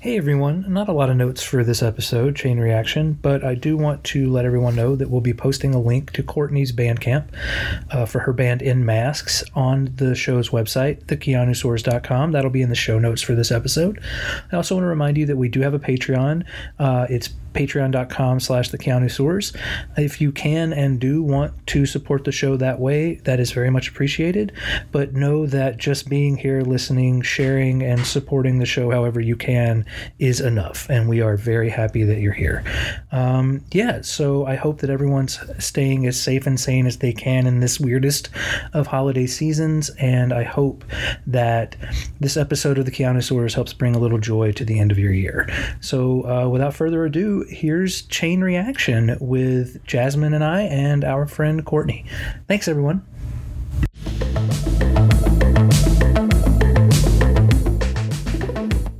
Hey everyone, not a lot of notes for this episode, Chain Reaction, but I do want to let everyone know that we'll be posting a link to Courtney's Bandcamp uh, for her band In Masks on the show's website, thekeanuseurs.com. That'll be in the show notes for this episode. I also want to remind you that we do have a Patreon. Uh, it's patreon.com slash the Keanuseurs. If you can and do want to support the show that way, that is very much appreciated. But know that just being here, listening, sharing, and supporting the show however you can is enough. And we are very happy that you're here. Um, yeah, so I hope that everyone's staying as safe and sane as they can in this weirdest of holiday seasons. And I hope that this episode of the Keanuseurs helps bring a little joy to the end of your year. So uh, without further ado, here's Chain Reaction with Jasmine and I and our friend Courtney. Thanks, everyone.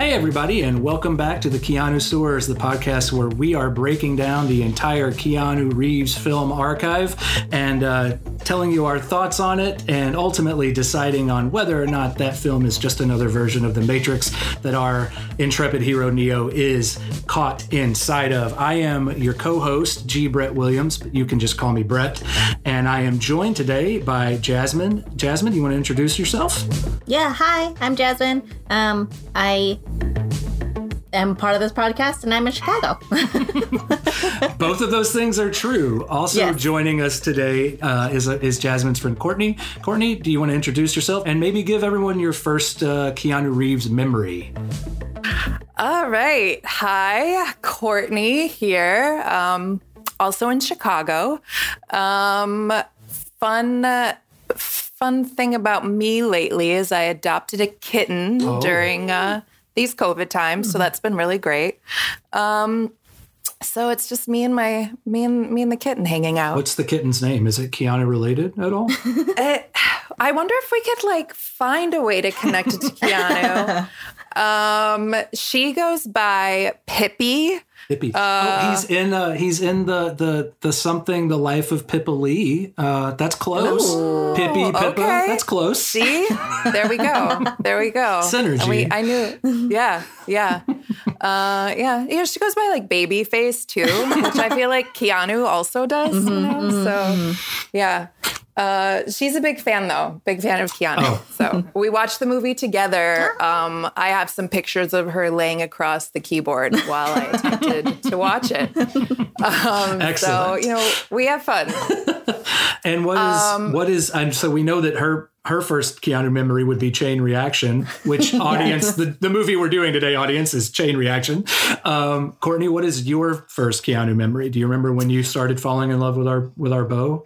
Hey, everybody, and welcome back to the Keanu Keanuseurs, the podcast where we are breaking down the entire Keanu Reeves film archive and uh, telling you our thoughts on it and ultimately deciding on whether or not that film is just another version of The Matrix that our intrepid hero Neo is caught inside of. I am your co host, G. Brett Williams, but you can just call me Brett. And I am joined today by Jasmine. Jasmine, you want to introduce yourself? Yeah, hi, I'm Jasmine. Um, I am part of this podcast and I'm in Chicago. Both of those things are true. Also Yes. joining us today uh, is, is Jasmine's friend Courtney. Courtney, do you want to introduce yourself and maybe give everyone your first uh, Keanu Reeves memory? All right. Hi, Courtney here. Um, also in Chicago. Um, fun. Uh, fun thing about me lately is I adopted a kitten Oh. during uh, these COVID times, so that's been really great. Um, so it's just me and my me and me and the kitten hanging out. What's the kitten's name? Is it Keanu related at all? Eh, I wonder if we could like find a way to connect it to Keanu. um, she goes by Pippi. Pippi. oh, he's in. Uh, he's in the the the something. The life of Pippa Lee. Uh, that's close. Pippi Pippa. okay. That's close. See, there we go. There we go. Synergy. We, I knew. Yeah, yeah, uh, yeah. Yeah, she goes by like baby face too, which I feel like Keanu also does. you know? So, yeah. Uh, she's a big fan though, big fan of Keanu. Oh. So we watched the movie together. Um, I have some pictures of her laying across the keyboard while I attempted to watch it. Um, so you know, we have fun. And what is Um, what is? And so we know that her her first Keanu memory would be Chain Reaction, which audience the, the movie we're doing today audience is Chain Reaction. Um, Courtney, what is your first Keanu memory? Do you remember when you started falling in love with our with our beau?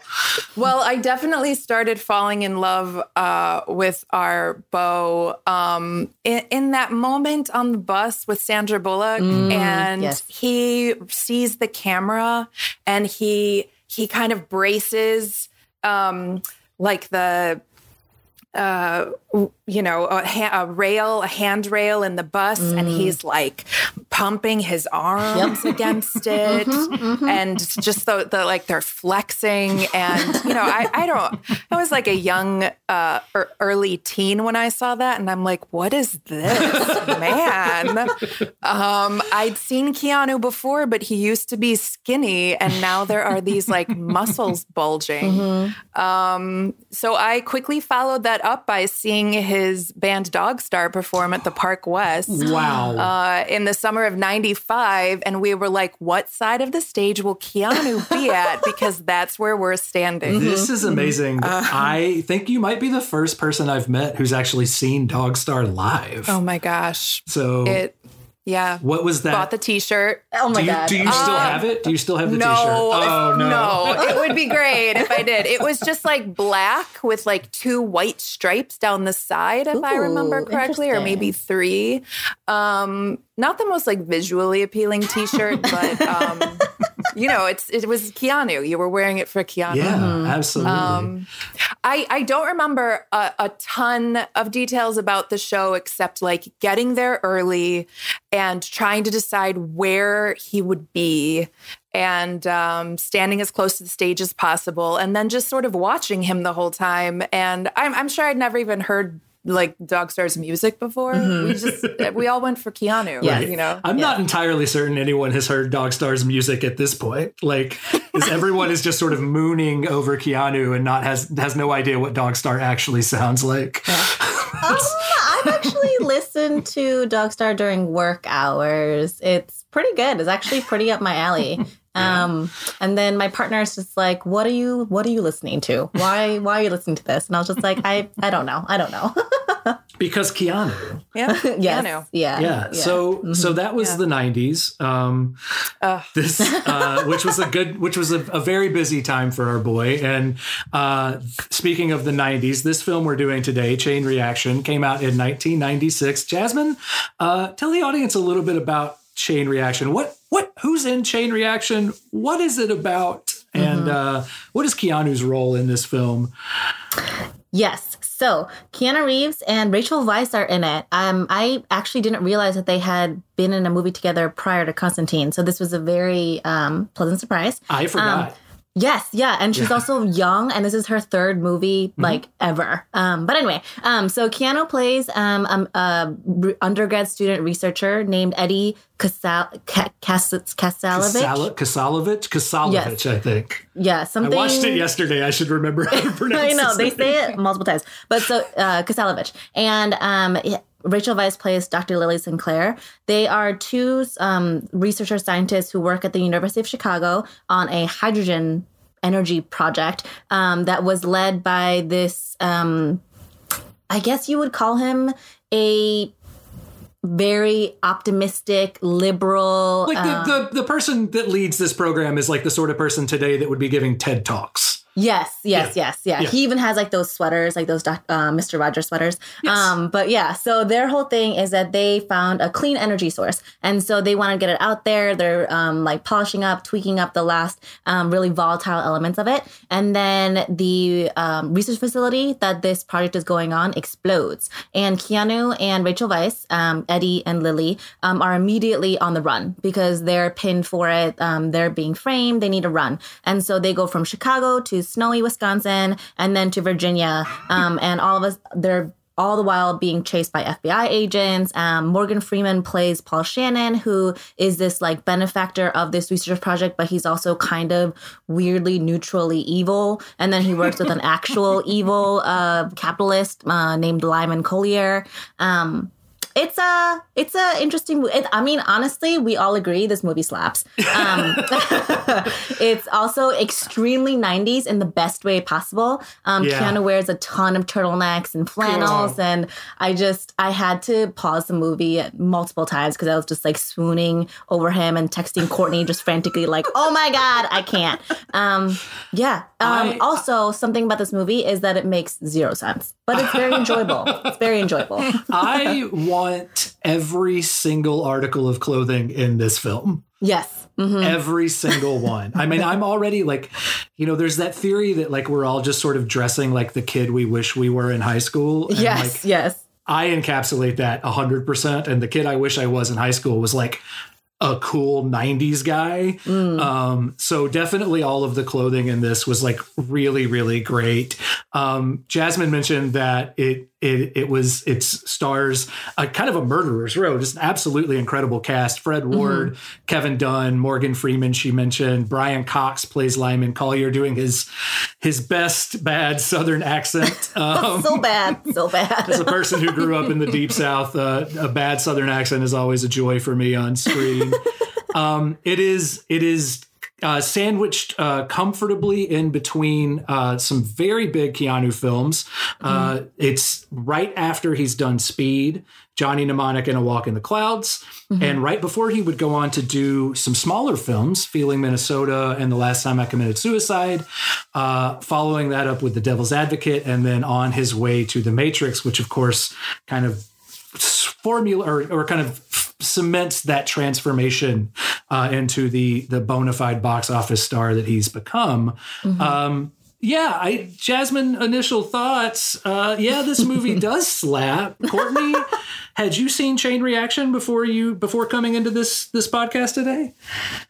Well, I definitely started falling in love uh, with our beau um, in, in that moment on the bus with Sandra Bullock, and yes. he sees the camera and he he kind of braces um, like the uh, you know, a, ha- a rail, a handrail in the bus, and he's like pumping his arms against it, and just the, the like they're flexing, and you know, I I don't, I was like a young, uh, er, early teen when I saw that, and I'm like, what is this, man? Um, I'd seen Keanu before, but he used to be skinny, and now there are these like muscles bulging. Um, so I quickly followed that up by seeing his band Dogstar perform at the Park West Wow. uh, in the summer of 95. And we were like, what side of the stage will Keanu be at? Because that's where we're standing. This is amazing. Uh-huh. I think you might be the first person I've met who's actually seen Dogstar live. Oh my gosh. so, It, yeah. what was that? Bought the t shirt. oh my do you, god. do you still have it? Do you still have the no, t-shirt? Oh no. No, it would be great if I did. It was just like black with like two white stripes down the side, if I remember correctly, or maybe three. Um, not the most like visually appealing T-shirt, but um, you know, it's it was Keanu. You were wearing it for Keanu. Yeah, absolutely. Um, I, I don't remember a, a ton of details about the show except like getting there early and trying to decide where he would be and um, standing as close to the stage as possible and then just sort of watching him the whole time. And I'm, I'm sure I'd never even heard like Dogstar's music before. We just we all went for Keanu. Yeah. You know. I'm Yeah. not entirely certain anyone has heard Dogstar's music at this point. Like, everyone is just sort of mooning over Keanu and not has has no idea what Dog Star actually sounds like. Um, I've actually listened to Dogstar during work hours. It's pretty good. It's actually pretty up my alley. Um, and then my partner is just like, "What are you? What are you listening to? Why? Why are you listening to this?" And I was just like, "I, I don't know. I don't know." Because Keanu. Yeah. yes, Keanu. yeah, Yeah. So so that was Yeah. the 90s. Um Ugh. this uh, which was a good which was a, a very busy time for our boy and uh, speaking of the 90s this film we're doing today chain reaction came out in 1996 jasmine uh, tell the audience a little bit about chain reaction what what who's in chain reaction what is it about and uh, what is keanu's role in this film Yes. So Keanu Reeves and Rachel Weisz are in it. Um, I actually didn't realize that they had been in a movie together prior to Constantine. So this was a very um, pleasant surprise. i forgot Yes, yeah, and she's also young, and this is her third movie like ever. Um, but anyway, um, so Keanu plays um, um, a undergrad student researcher named Eddie Kasal- Ka- Kas- Kasalovich. Kasalovich Kasalovich Yes. i think yeah, something. i watched it yesterday i should remember how to pronounce I know they name. say it multiple times, but so uh, Kasalovich and um, Rachel Weisz plays Dr. Lily Sinclair. They are two um, researcher scientists who work at the University of Chicago on a hydrogen energy project um, that was led by this. Um, I guess you would call him a very optimistic, liberal. like uh, the, the the person that leads this program is like the sort of person today that would be giving TED talks. Yes, yes, yes, yeah. Yeah. He even has like those sweaters, like those doc- uh, Mr. Rogers sweaters. Yes. Um, but yeah, so their whole thing is that they found a clean energy source, and so they want to get it out there. They're um, like polishing up, tweaking up the last um, really volatile elements of it, and then the um, research facility that this project is going on explodes, and Keanu and Rachel Weisz, um, Eddie and Lily, um, are immediately on the run because they're pinned for it. Um, they're being framed. They need to run, and so they go from Chicago to snowy Wisconsin and then to Virginia. Um, and all of us, they're all the while being chased by FBI agents. Um, Morgan Freeman plays Paul Shannon, who is this like benefactor of this research project, but he's also kind of weirdly neutrally evil. And then he works with an actual evil uh, capitalist uh, named Lyman Collier. Um, it's a it's a interesting it, i mean honestly we all agree this movie slaps. Um, it's also extremely 90s in the best way possible. Um, Yeah. keanu wears a ton of turtlenecks and flannels Cool. and i just i had to pause the movie multiple times because i was just like swooning over him and texting courtney just frantically like oh my god i can't. Um, yeah. Um, I- also something about this movie is that it makes zero sense but it's very enjoyable. It's very enjoyable. I want every single article of clothing in this film. yes Mhm. Every single one. I mean, I'm already like, you know, there's that theory that like we're all just sort of dressing like the kid we wish we were in high school. And yes like yes I encapsulate that 100%. And the kid I wish I was in high school was like a cool 90s guy. Mm. Um, so definitely all of the clothing in this was like really, really great. Um, Jasmine mentioned that it it it was its stars a kind of a murderer's row, just an absolutely incredible cast. Fred Ward, Kevin Dunn, Morgan Freeman, she mentioned. Brian Cox plays Lyman Collier doing his his best bad southern accent. Um, so bad so bad. as a person who grew up in the deep south uh, a bad southern accent is always a joy for me on screen um, it is it is uh, sandwiched uh, comfortably in between uh, some very big Keanu films. Uh, it's right after he's done Speed, Johnny Mnemonic, and A Walk in the Clouds, and right before he would go on to do some smaller films, Feeling Minnesota and The Last Time I Committed Suicide. Uh, following that up with The Devil's Advocate, and then on his way to The Matrix, which of course kind of formula or, or kind of cements that transformation uh, into the the bona fide box office star that he's become. Um, yeah, I Jasmine. Initial thoughts. Uh, yeah, this movie does slap. Courtney, had you seen Chain Reaction before you before coming into this this podcast today?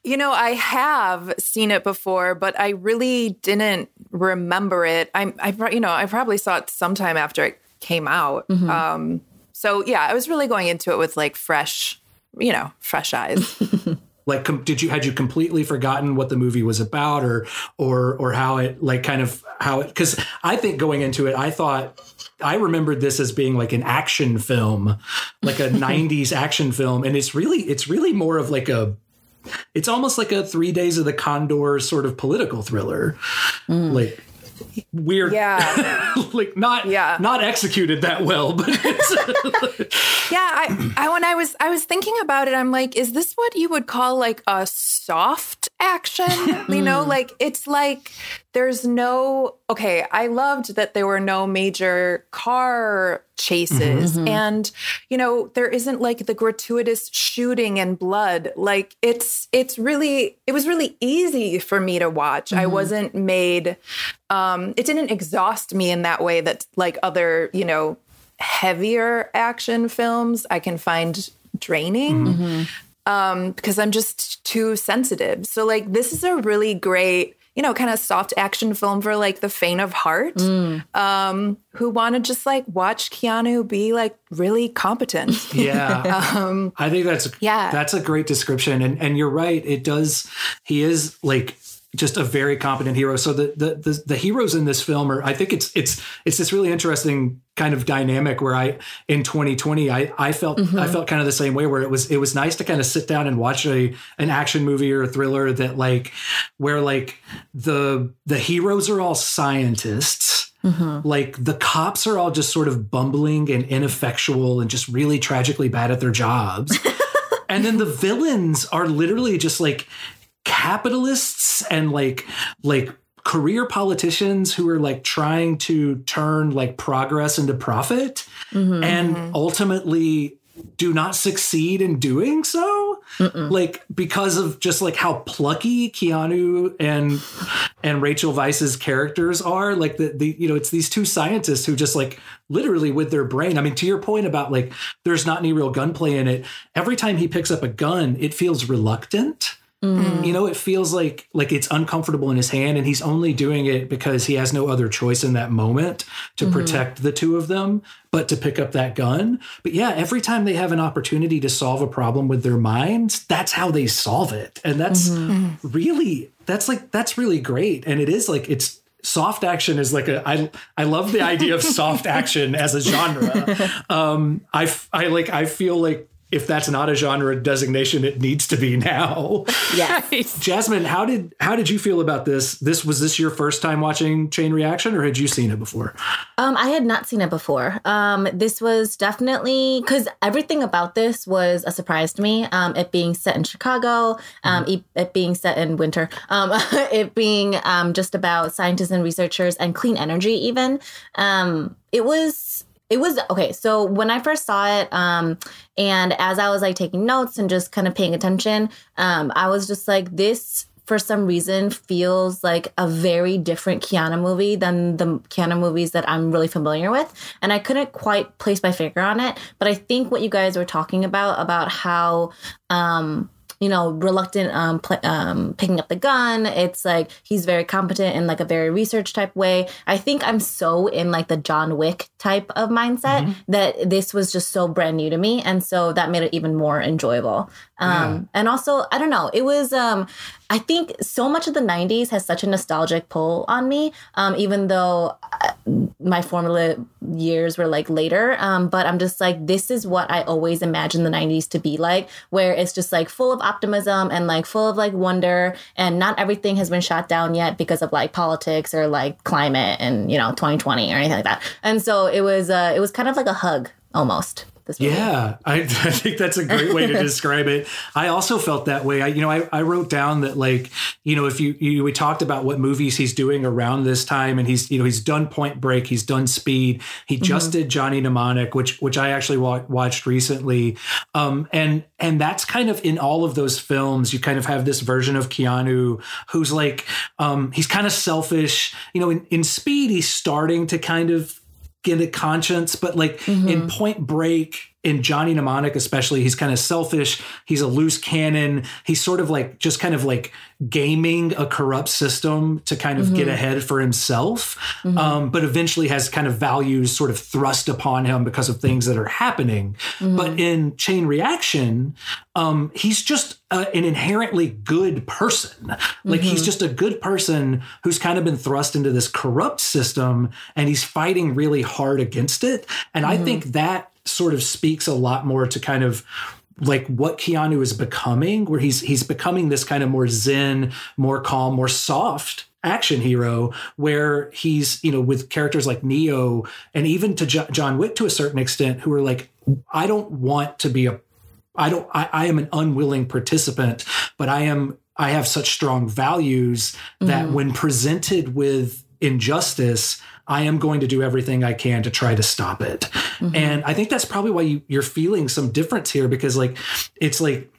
You know, I have seen it before, but I really didn't remember it. I'm, I, pro- you know, I probably saw it sometime after it came out. Um, so yeah, I was really going into it with like fresh, you know, fresh eyes. like com- did you had you completely forgotten what the movie was about or or or how it like kind of how it because i think going into it i thought i remembered this as being like an action film like a 90s action film. And it's really it's really more of like a it's almost like a three days of the condor sort of political thriller. Mm. Like weird Yeah. like not Yeah. not executed that well but it's Yeah, I, I when I was I was thinking about it, I'm like, is this what you would call like a soft action? you know, hmm. like it's like there's no okay, I loved that there were no major car chases and you know, there isn't like the gratuitous shooting and blood. Like it's it's really it was really easy for me to watch. I wasn't made um it didn't exhaust me in that way that like other, you know, heavier action films I can find draining um, because I'm just too sensitive. So, like, this is a really great, you know, kind of soft action film for like the faint of heart um, who want to just like watch Keanu be like really competent. Yeah. um, I think that's Yeah. that's a great description. And and you're right. It does he is like just a very competent hero. So the the the, the heroes in this film are I think it's it's it's this really interesting kind of dynamic where I in 2020 I I felt mm-hmm. I felt kind of the same way where it was it was nice to kind of sit down and watch a an action movie or a thriller that like where like the the heroes are all scientists mm-hmm. like the cops are all just sort of bumbling and ineffectual and just really tragically bad at their jobs. and then the villains are literally just like capitalists and like like career politicians who are like trying to turn like progress into profit mm-hmm, and mm-hmm. ultimately do not succeed in doing so? Like because of just like how plucky Keanu and and Rachel Weisz's characters are like the, the you know it's these two scientists who just like literally with their brain I mean to your point about like there's not any real gunplay in it every time he picks up a gun it feels reluctant Mm. you know it feels like like it's uncomfortable in his hand and he's only doing it because he has no other choice in that moment to mm-hmm. protect the two of them but to pick up that gun. But yeah every time they have an opportunity to solve a problem with their minds that's how they solve it. And that's mm-hmm. Mm-hmm. really that's like that's really great. And it is like it's soft action is like a I I love the idea of soft action as a genre. Um I I like I feel like if that's not a genre designation it needs to be now. Yes. Jasmine, how did how did you feel about this? This was this your first time watching Chain Reaction or had you seen it before? Um, I had not seen it before. Um, this was definitely because everything about this was a surprise to me. Um, it being set in Chicago, um, it, it being set in winter, um, it being um, just about scientists and researchers and clean energy. Even um, it was. It was okay. So when I first saw it, um, and as I was like taking notes and just kind of paying attention, um, I was just like, this for some reason feels like a very different Keanu movie than the Keanu movies that I'm really familiar with. And I couldn't quite place my finger on it. But I think what you guys were talking about, about how, um, you know, reluctant um, pl- um, picking up the gun. It's like he's very competent in like a very research type way. I think I'm so in like the John Wick type of mindset that this was just so brand new to me, and so that made it even more enjoyable. Um, And also, I don't know, it was. Um, I think so much of the '90s has such a nostalgic pull on me, um, even though uh, my formative years were like later. Um, but I'm just like, this is what I always imagined the 90s to be like, where it's just like full of optimism and like full of like wonder, and not everything has been shot down yet because of like politics or like climate and you know 2020 or anything like that. And so it was, uh, it was kind of like a hug almost. This movie. Yeah, I, I think that's a great way to describe it. I also felt that way. I, you know, I, I wrote down that like, you know, if you, you we talked about what movies he's doing around this time, and he's, you know, he's done Point Break, he's done Speed, he just did Johnny Mnemonic, which which I actually wa- watched recently, um, and and that's kind of in all of those films. You kind of have this version of Keanu who's like, um, he's kind of selfish. You know, in, in Speed, he's starting to kind of get a conscience, but like in mm-hmm. Point Break, in Johnny Mnemonic, especially, he's kind of selfish. He's a loose cannon. He's sort of like just kind of like gaming a corrupt system to kind of get ahead for himself. Um, but eventually has kind of values sort of thrust upon him because of things that are happening. But in Chain Reaction, um, he's just uh, an inherently good person. Like he's just a good person who's kind of been thrust into this corrupt system and he's fighting really hard against it. And I think that sort of speaks a lot more to kind of like what Keanu is becoming, where he's he's becoming this kind of more zen, more calm, more soft action hero where he's you know with characters like neo and even to Jo- john wick to a certain extent who are like i don't want to be a I don't I, I am an unwilling participant, but I am I have such strong values that mm. when presented with injustice, I am going to do everything I can to try to stop it. And I think that's probably why you, you're feeling some difference here because like it's like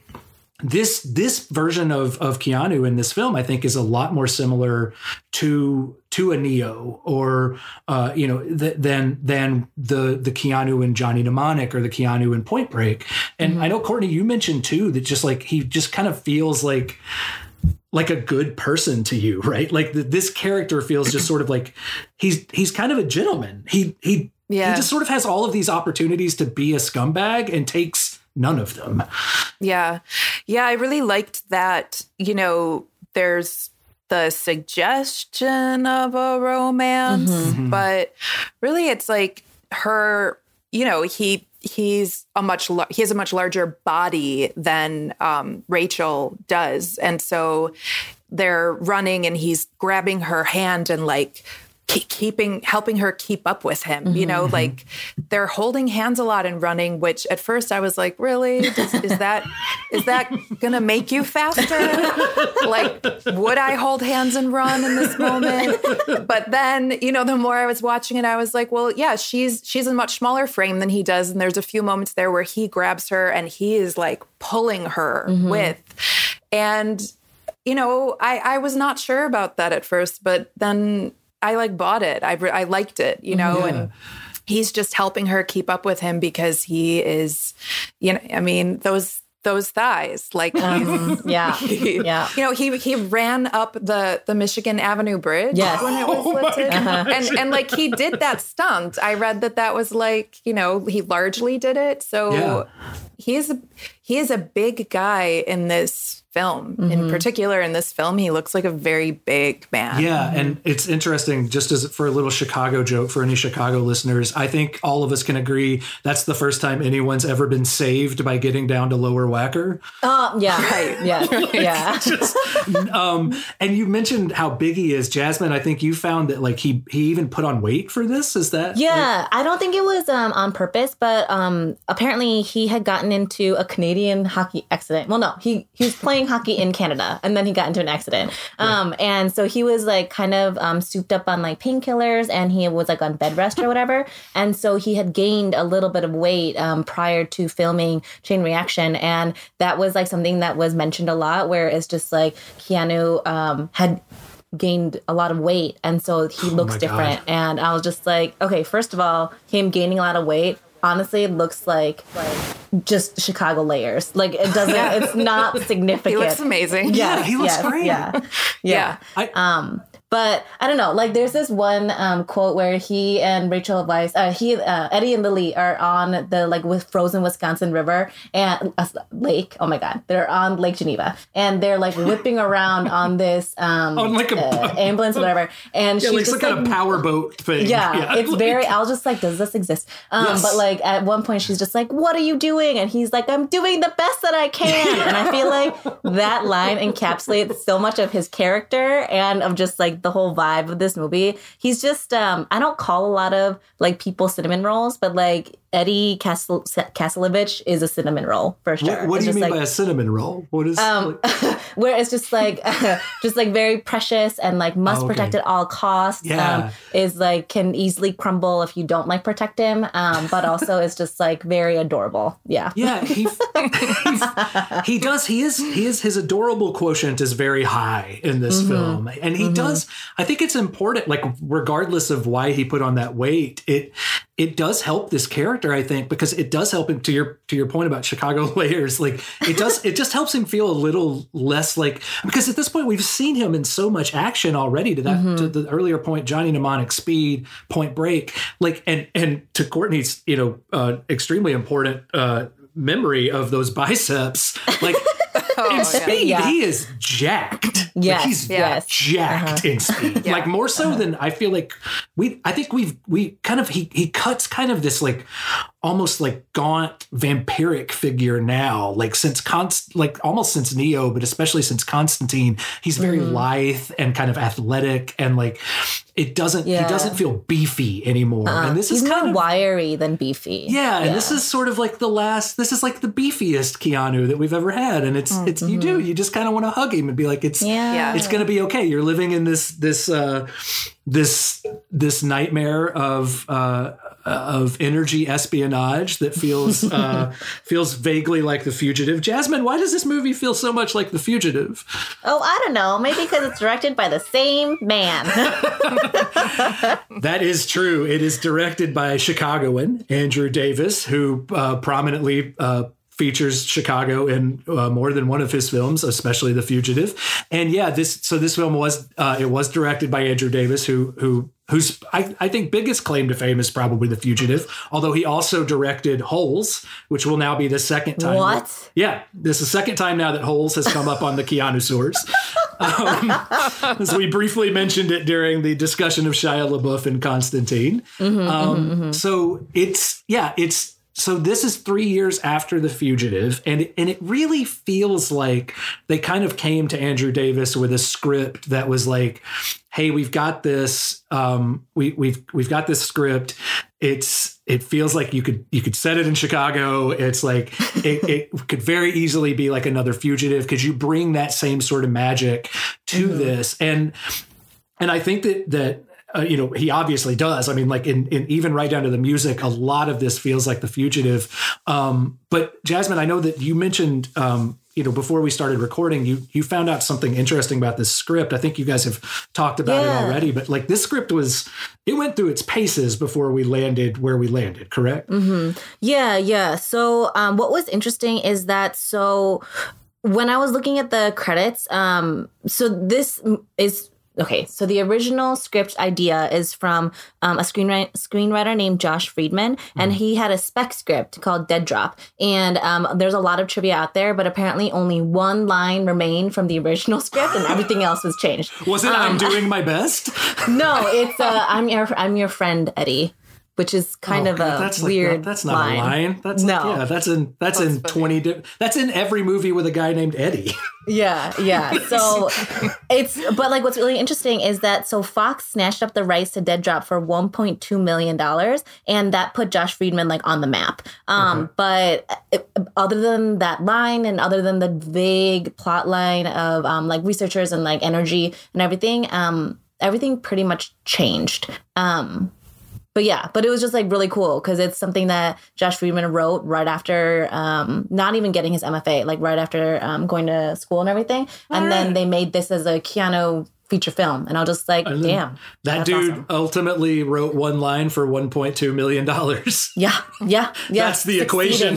this this version of of Keanu in this film, I think, is a lot more similar to to a Neo or uh, you know th- than than the the Keanu in Johnny Mnemonic or the Keanu in Point Break. And I know Courtney, you mentioned too that just like he just kind of feels like like a good person to you, right? Like th- this character feels just sort of like he's he's kind of a gentleman. He he Yeah. he just sort of has all of these opportunities to be a scumbag and takes none of them. Yeah. Yeah, I really liked that, you know, there's the suggestion of a romance, Mm-hmm. but really it's like her, you know, he he's a much he has a much larger body than um, Rachel does. And so they're running and he's grabbing her hand and like keep, keeping helping her keep up with him you know mm-hmm. like they're holding hands a lot and running which at first i was like really? Does- is that is that gonna make you faster? Like would i hold hands and run in this moment? But then you know the more i was watching it i was like well yeah she's she's a much smaller frame than he does and there's a few moments there where he grabs her and he is like pulling her mm-hmm. with. And you know, I, I was not sure about that at first, but then I like bought it. I, re- I liked it, you know, Yeah. and he's just helping her keep up with him because he is, you know, I mean, those those thighs, like Um, yeah. he- Yeah. you know, he he ran up the the Michigan Avenue Bridge Yes. when it was lifted, and and like he did that stunt. I read that that was like you know he largely did it. So Yeah. he is a he is a big guy in this film. In particular, in this film, he looks like a very big man. Yeah, and it's interesting. Just as for a little Chicago joke for any Chicago listeners, I think all of us can agree that's the first time anyone's ever been saved by getting down to Lower Wacker. Uh, yeah. Right. Yeah. Yeah. Just, um, and you mentioned how big he is, Jasmine. I think you found that like he he even put on weight for this. Is that Yeah, I don't think it was um, on purpose, but um, apparently he had gotten into a Canadian hockey accident. Well, no, he he was playing hockey in Canada, and then he got into an accident. Um, and so he was like kind of um, souped up on like painkillers, and he was like on bed rest or whatever. And so he had gained a little bit of weight um, prior to filming Chain Reaction, and that was like something that was mentioned a lot, where it's just like Keanu um, had gained a lot of weight and so he looks my different God. and i was just like okay first of all him gaining a lot of weight honestly looks like like just chicago layers. Like it doesn't it's not significant he looks amazing. yeah he looks yes, great. yeah. Yeah. I, um but I don't know. Like, there's this one um, quote where he and Rachel Weisz, uh, he, uh, Eddie and Lily are on the like with frozen Wisconsin River and uh, lake. Oh my God, they're on Lake Geneva and they're like whipping around on this um, On, like, a- uh, ambulance, or whatever. And yeah, she's like just some kind like, of powerboat thing. yeah, it's like- very. I was just like, does this exist? Um, Yes. But like at one point, she's just like, "What are you doing?" And he's like, "I'm doing the best that I can." and I feel like that line encapsulates so much of his character and of just like the whole vibe of this movie. He's just. Um, I don't call a lot of like people cinnamon rolls, but like Eddie Castle Kastelevich is a cinnamon roll for sure. What, what do you mean like, by a cinnamon roll? What is um, like- where it's just like just like very precious and like must Oh, okay. protect at all costs Yeah. um, is like can easily crumble if you don't like protect him um, but also is just like very adorable yeah Yeah, he he does. He is he is his adorable quotient is very high in this Mm-hmm. film, and he does. I think it's important, like regardless of why he put on that weight, it it does help this character, I think, because it does help him to your to your point about Chicago layers. Like it does, it just helps him feel a little less like because at this point we've seen him in so much action already. To that, Mm-hmm. to the earlier point, Johnny Mnemonic, Speed, Point Break, like and and to Courtney's, you know, uh, extremely important uh, memory of those biceps, like. Oh, in speed, Yeah. he is jacked. Yes, like he's yes. Uh-huh. jacked in speed. Like more so uh-huh. than I feel like we. I think we've we kind of he he cuts kind of this like almost like gaunt vampiric figure now. Like since Const like almost since Neo, but especially since Constantine, he's very Mm-hmm. lithe and kind of athletic and like it doesn't Yeah. he doesn't feel beefy anymore. And this is kind of wiry than beefy. yeah, and this is sort of like the last. This is like the beefiest Keanu that we've ever had, and it's it's you do you just kind of want to hug him and be like it's Yeah. Yeah. it's gonna be okay. You're living in this this uh, this this nightmare of uh, of energy espionage that feels uh, feels vaguely like The Fugitive. Jasmine, why does this movie feel so much like The Fugitive? Oh, I don't know. Maybe because it's directed by the same man. That is true. It is directed by Chicagoan Andrew Davis, who uh, prominently uh, features Chicago in uh, more than one of his films, especially The Fugitive. And yeah, this so this film was uh, it was directed by Andrew Davis, who who whose I, I think biggest claim to fame is probably The Fugitive. Although he also directed Holes, which will now be the second time. What? Yeah, this is the second time now that Holes has come up on the Keanuseurs. Um, as we briefly mentioned it during the discussion of Shia LaBeouf and Constantine. um, So it's yeah, it's so this is three years after The Fugitive, and it, and it really feels like they kind of came to Andrew Davis with a script that was like, "Hey, we've got this. Um, we we've we've got this script. It's it feels like you could you could set it in Chicago. It's like it, it could very easily be like another Fugitive. Could you bring that same sort of magic to this and and I think that that uh, you know he obviously does. I mean, like in, in even right down to the music, a lot of this feels like the fugitive. Um, but Jasmine, I know that you mentioned um, you know before we started recording, you you found out something interesting about this script. I think you guys have talked about Yeah. it already, but like this script was it went through its paces before we landed where we landed. Correct? mm-hmm. Yeah, yeah. So, um, what was interesting is that so when I was looking at the credits, um, so this is okay. So the original script idea is from um, a screenwriter screenwriter named Josh Friedman, and he had a spec script called Dead Drop. And um, there's a lot of trivia out there, but apparently only one line remained from the original script, and everything else was changed. Was it I'm doing my best? No, it's uh, I'm your I'm your friend Eddie. Which is kind Oh, of God, a that's like weird. not, that's not line. a line. That's No. yeah, that's in that's, in funny. twenty. Di- that's in every movie with a guy named Eddie. Yeah, yeah. So it's but like what's really interesting is that so Fox snatched up the rights to Dead Drop for 1.2 million dollars, and that put Josh Friedman like on the map. Um, but it, other than that line, and other than the vague plot line of um, like researchers and like energy and everything, um, everything pretty much changed. Um, but yeah, but it was just like really cool because it's something that Josh Friedman wrote right after um, not even getting his MFA, like right after um, going to school and everything. and then they made this as a Keanu feature film, and i'll just like, then damn, That dude awesome. ultimately wrote one line for 1.2 million dollars. yeah, yeah, yeah. That's the succeeded.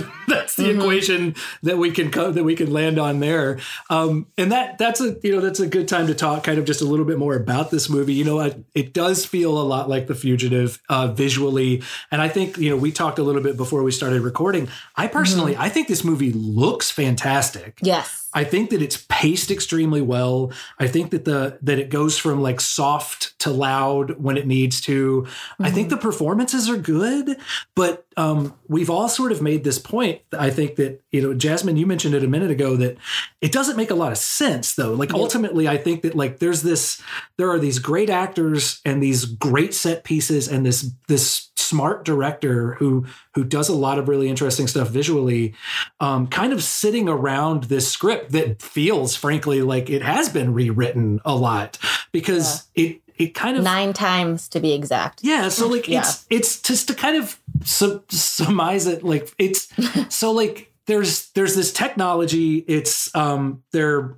equation. That's the equation that we can co- that we can land on there. Um, and that that's a you know that's a good time to talk kind of just a little bit more about this movie. You know, I, it does feel a lot like The Fugitive uh, visually, and I think you know we talked a little bit before we started recording. I personally, I think this movie looks fantastic. Yes. I think that it's paced extremely well. I think that the that it goes from like soft to loud when it needs to. I think the performances are good, but um, we've all sort of made this point. I think that you know, Jasmine, you mentioned it a minute ago that it doesn't make a lot of sense though. Like ultimately, I think that like there's this, there are these great actors and these great set pieces and this this smart director who who does a lot of really interesting stuff visually um, kind of sitting around this script that feels frankly like it has been rewritten a lot because it it kind of Nine times to be exact. yeah so like Yeah. it's it's just to kind of su- surmise it like it's so like there's there's this technology. It's um there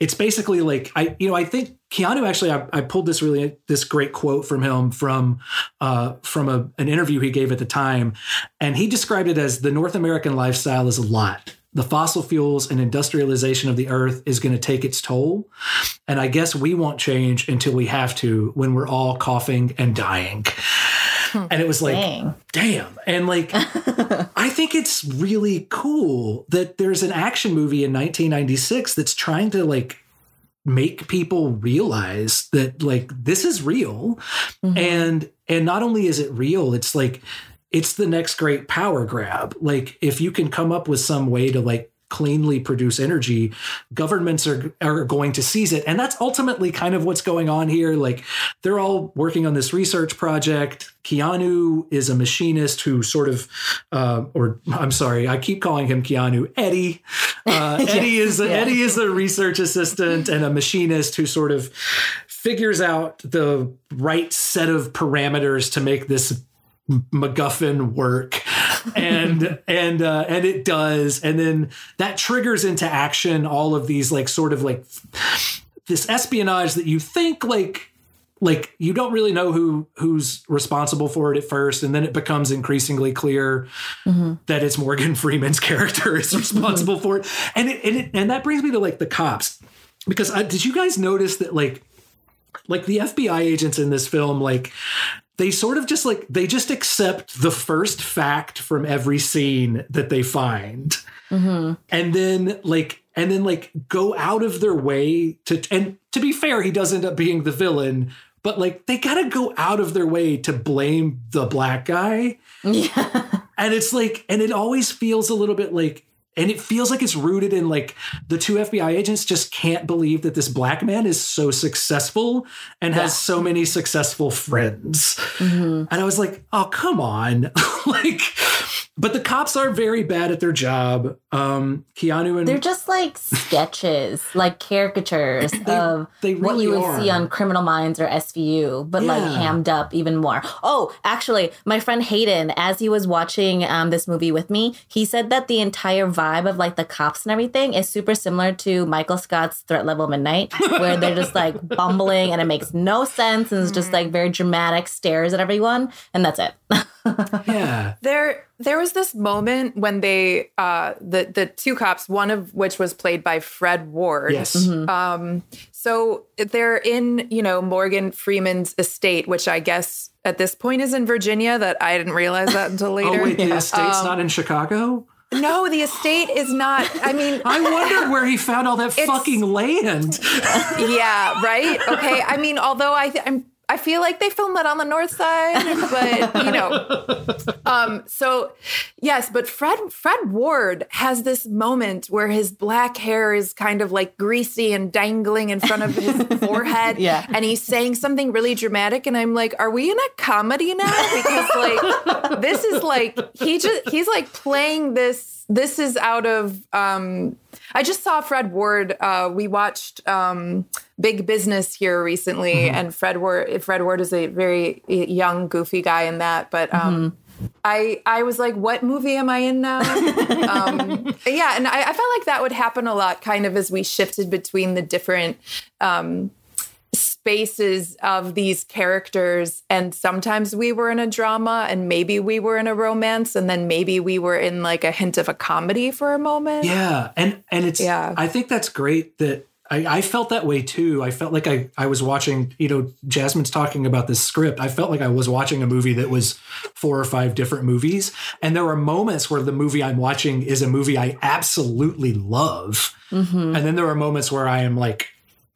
it's basically like I you know I think Keanu actually I, I pulled this really this great quote from him from uh from a, an interview he gave at the time, and he described it as the North American lifestyle is a lot. The fossil fuels and industrialization of the earth is going to take its toll. And I guess we won't change until we have to when we're all coughing and dying. And it was like, Dang. damn. And like, I think it's really cool that there's an action movie in 1996 that's trying to like make people realize that like this is real mm-hmm. and and not only is it real it's like it's the next great power grab like if you can come up with some way to like cleanly produce energy governments are are going to seize it. And that's ultimately kind of what's going on here. Like they're all working on this research project. Keanu is a machinist who sort of uh, or i'm sorry i keep calling him keanu. Eddie. Uh, eddie is a, yeah. eddie is a research assistant and a machinist who sort of figures out the right set of parameters to make this MacGuffin work, and and uh, and it does, and then that triggers into action all of these like sort of like this espionage that you think like like you don't really know who who's responsible for it at first. And then it becomes increasingly clear mm-hmm. that it's Morgan Freeman's character is mm-hmm. responsible for it. And it, and it, and that brings me to like the cops. Because I, did you guys notice that like like the FBI agents in this film like they sort of just like they just accept the first fact from every scene that they find. Mm-hmm. And then like and then like go out of their way to and to be fair he does end up being the villain but like they gotta go out of their way to blame the black guy. Yeah. and it's like and it always feels a little bit like and it feels like it's rooted in like the two FBI agents just can't believe that this black man is so successful and has so many successful friends. Mm-hmm. And I was like, oh, come on. like, but the cops are very bad at their job. Um, Keanu and They're just like sketches, like caricatures of they what you would are. see on Criminal Minds or SVU, but like hammed up even more. Oh, actually, my friend Hayden, as he was watching um, this movie with me, he said that the entire vibe of like the cops and everything is super similar to Michael Scott's Threat Level Midnight, where they're just like bumbling and it makes no sense and it's just like very dramatic stares at everyone, and that's it. yeah. There there was this moment when they uh the the two cops, one of which was played by Fred Ward. Yes. Um so they're in, you know, Morgan Freeman's estate, which I guess at this point is in Virginia that I didn't realize that until later. Oh wait, the estate's Um, not in Chicago. No, the estate is not. I mean, I wondered where he found all that fucking land. yeah, right. Okay. I mean, although I th- I'm I feel like they filmed that on the north side, but you know. Um so yes, but Fred Fred Ward has this moment where his black hair is kind of like greasy and dangling in front of his forehead Yeah. and he's saying something really dramatic and I'm like, "Are we in a comedy now?" Because like this is like he just he's like playing this this is out of um I just saw Fred Ward. Uh, we watched um, Big Business here recently, and Fred Ward. Fred Ward is a very young, goofy guy in that. But um, I, I was like, "What movie am I in now?" um, yeah, and I, I felt like that would happen a lot, kind of as we shifted between the different um, spaces of these characters and sometimes we were in a drama and maybe we were in a romance and then maybe we were in like a hint of a comedy for a moment Yeah, and and it's Yeah. I think that's great that I, I felt that way too. I felt like I I was watching. You know, Jasmine's talking about this script. I felt like I was watching a movie that was four or five different movies, and there are moments where the movie I'm watching is a movie I absolutely love, mm-hmm. and then there are moments where I am like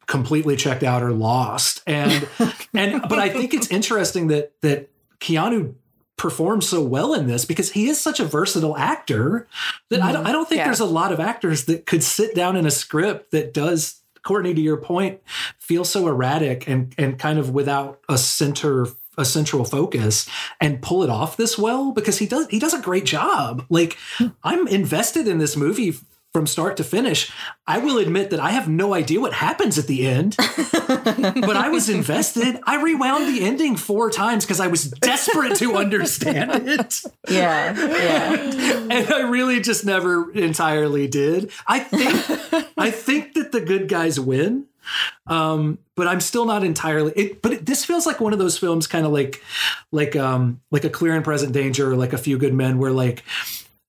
completely checked out or lost. And and but i think it's interesting that that keanu performs so well in this because he is such a versatile actor that I, don't, mm-hmm. I don't think Yeah. there's a lot of actors that could sit down in a script that does courtney to your point feel so erratic and and kind of without a center a central focus and pull it off this well because he does he does a great job. Like hmm. i'm invested in this movie from start to finish. I will admit that I have no idea what happens at the end, but I was invested. I rewound the ending four times because I was desperate to understand it. Yeah, yeah. And I really just never entirely did. I think I think that the good guys win. Um, but I'm still not entirely. It, but it, this feels like one of those films, kind of like, like, um, like a Clear and Present Danger, or like A Few Good Men, where like,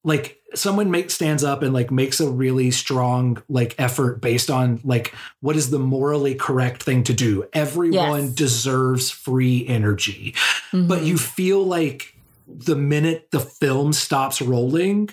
like someone make stands up and like makes a really strong like effort based on like what is the morally correct thing to do. Everyone Yes. deserves free energy, but mm-hmm. you feel like the minute the film stops rolling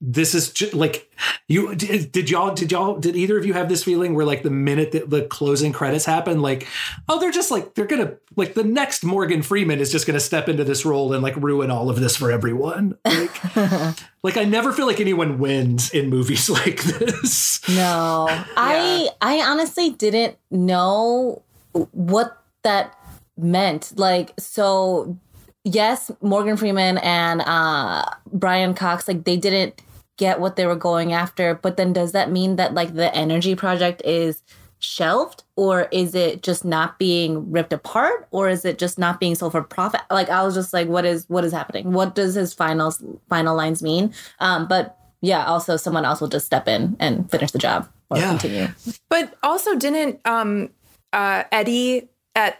this is just like you did, did y'all did y'all did either of you have this feeling where like the minute that the closing credits happen like oh they're just like they're gonna like the next morgan freeman is just gonna step into this role and like ruin all of this for everyone? Like like i never feel like anyone wins in movies like this. No, I I honestly didn't know what that meant. Like, so yes, Morgan Freeman and uh, Brian Cox, like they didn't get what they were going after. But then, does that mean that like the energy project is shelved, or is it just not being ripped apart, or is it just not being sold for profit? Like, I was just like, what is what is happening? What does his final final lines mean? Um, but yeah, also someone else will just step in and finish the job or Yeah. continue. But also, didn't um, uh, Eddie at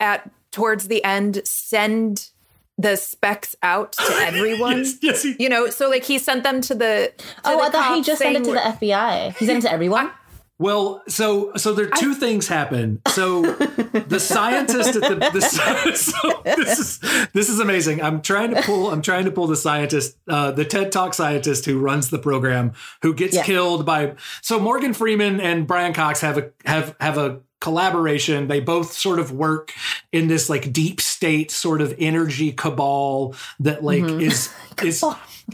at towards the end send the specs out to everyone? yes, yes he, You know, so like he sent them to the. To Oh, the I thought he just sent it to the FBI. He sent it to everyone. Well, so so there are two things happen. So the scientist at the, the so this is this is amazing. I'm trying to pull I'm trying to pull the scientist, uh, the TED Talk scientist who runs the program, who gets Yeah. killed by. So Morgan Freeman and Brian Cox have a have have a collaboration. They both sort of work in this like deep state sort of energy cabal that like mm-hmm. is is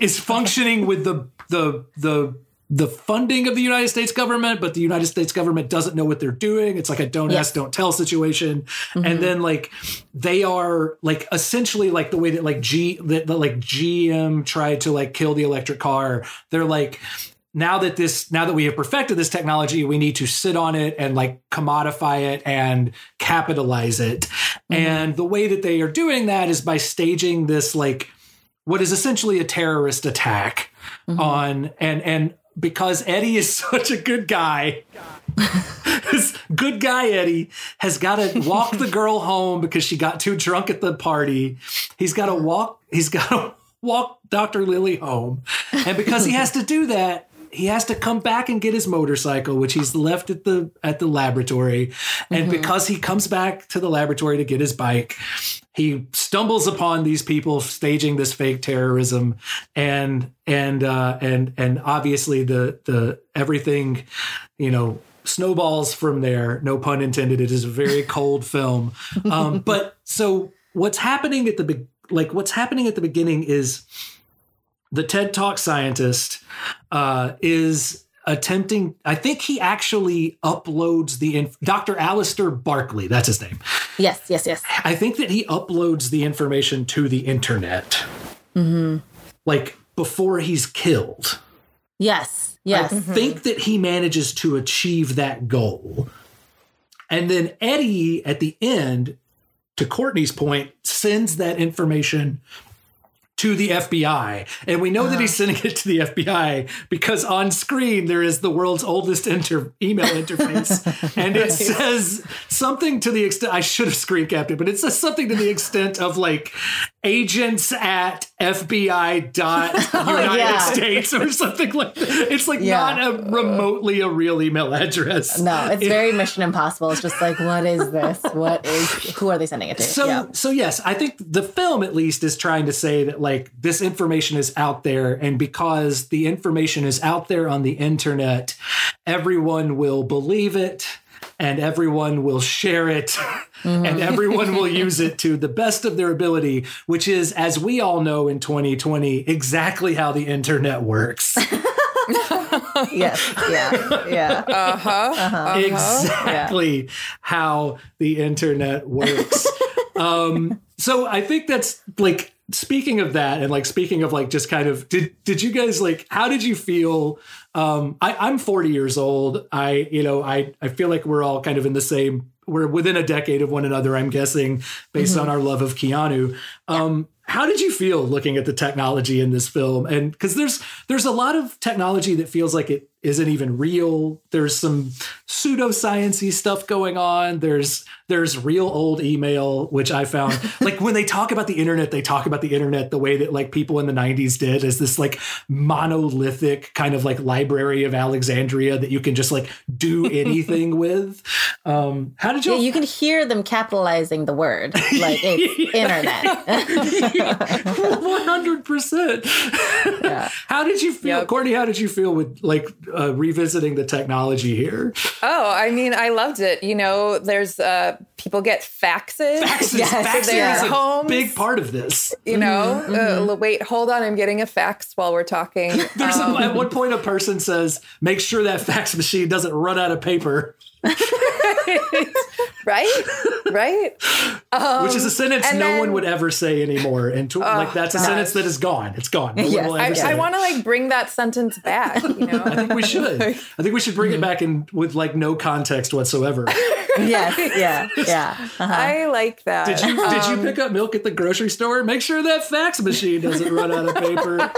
is functioning with the the the the funding of the United States government, but the United States government doesn't know what they're doing. It's like a don't Yes. ask, don't tell situation. And mm-hmm. then like they are like essentially like the way that like G that, that like GM tried to like kill the electric car. They're like now that this now that we have perfected this technology we need to sit on it and like commodify it and capitalize it. Mm-hmm. And the way that they are doing that is by staging this like what is essentially a terrorist attack mm-hmm. on and and because Eddie is such a good guy this good guy Eddie has got to walk the girl home because she got too drunk at the party. He's got to walk he's got to walk Dr. Lily home. And because he has to do that he has to come back and get his motorcycle which he's left at the at the laboratory. And because he comes back to the laboratory to get his bike he stumbles upon these people staging this fake terrorism. And and uh and and obviously the the everything you know snowballs from there no pun intended. It is a very cold film. Um but so what's happening at the be- like what's happening at the beginning is the TED Talk scientist uh, is attempting. I think he actually uploads the inf- Dr. Alistair Barkley. That's his name. Yes, yes, yes. I think that he uploads the information to the internet, like before he's killed. Yes, yes. I think that he manages to achieve that goal. And then Eddie, at the end, to Courtney's point, sends that information to the FBI. And we know that he's ah. sending it to the FBI because on screen there is the world's oldest inter- email interface. and it says something to the extent, I should have screen capped it, but it says something to the extent of like agents at FBI dot oh, United yeah. States or something like that. It's like Yeah. not a remotely a real email address. No, it's very Mission Impossible. It's just like, what is this? What is? Who are they sending it to? So yeah. so yes, I think the film at least is trying to say that like this information is out there and because the information is out there on the internet, everyone will believe it and everyone will share it and everyone will use it to the best of their ability, which is as we all know in 2020 exactly how the internet works. yes, yeah, yeah. Uh huh. uh-huh. exactly how the internet works. um, so I think that's like speaking of that, and like speaking of like just kind of did did you guys like how did you feel? Um, I, I'm 40 years old. I you know I I feel like we're all kind of in the same. We're within a decade of one another. I'm guessing based on our love of Keanu. Um, how did you feel looking at the technology in this film? And because there's there's a lot of technology that feels like it isn't even real. There's some pseudosciency stuff going on. There's there's real old email, which I found like when they talk about the internet, they talk about the internet the way that like people in the 90s did as this like monolithic kind of like library of Alexandria that you can just like do anything with. Um, how did you? Yeah, you can hear them capitalizing the word like it's internet. One hundred percent. How did you feel, Yep. Courtney? How did you feel with like uh, revisiting the technology here? Oh, I mean, I loved it. You know, there's uh people get faxes. Faxes, Yes, their is a big part of this. You know, Uh, wait, hold on. I'm getting a fax while we're talking. There's Um, a, at one point a person says, "Make sure that fax machine doesn't run out of paper," right, right. Um, which is a sentence no then- one would ever say anymore. And to, like that's a gosh. sentence that is gone. It's gone. No Yes. one will ever I, I want to like bring that sentence back. You know, I think we should. I think we should bring it back in with like no context whatsoever. yes, yeah, yeah. Uh-huh. I like that. Did you did Um, you pick up milk at the grocery store? Make sure that fax machine doesn't run out of paper.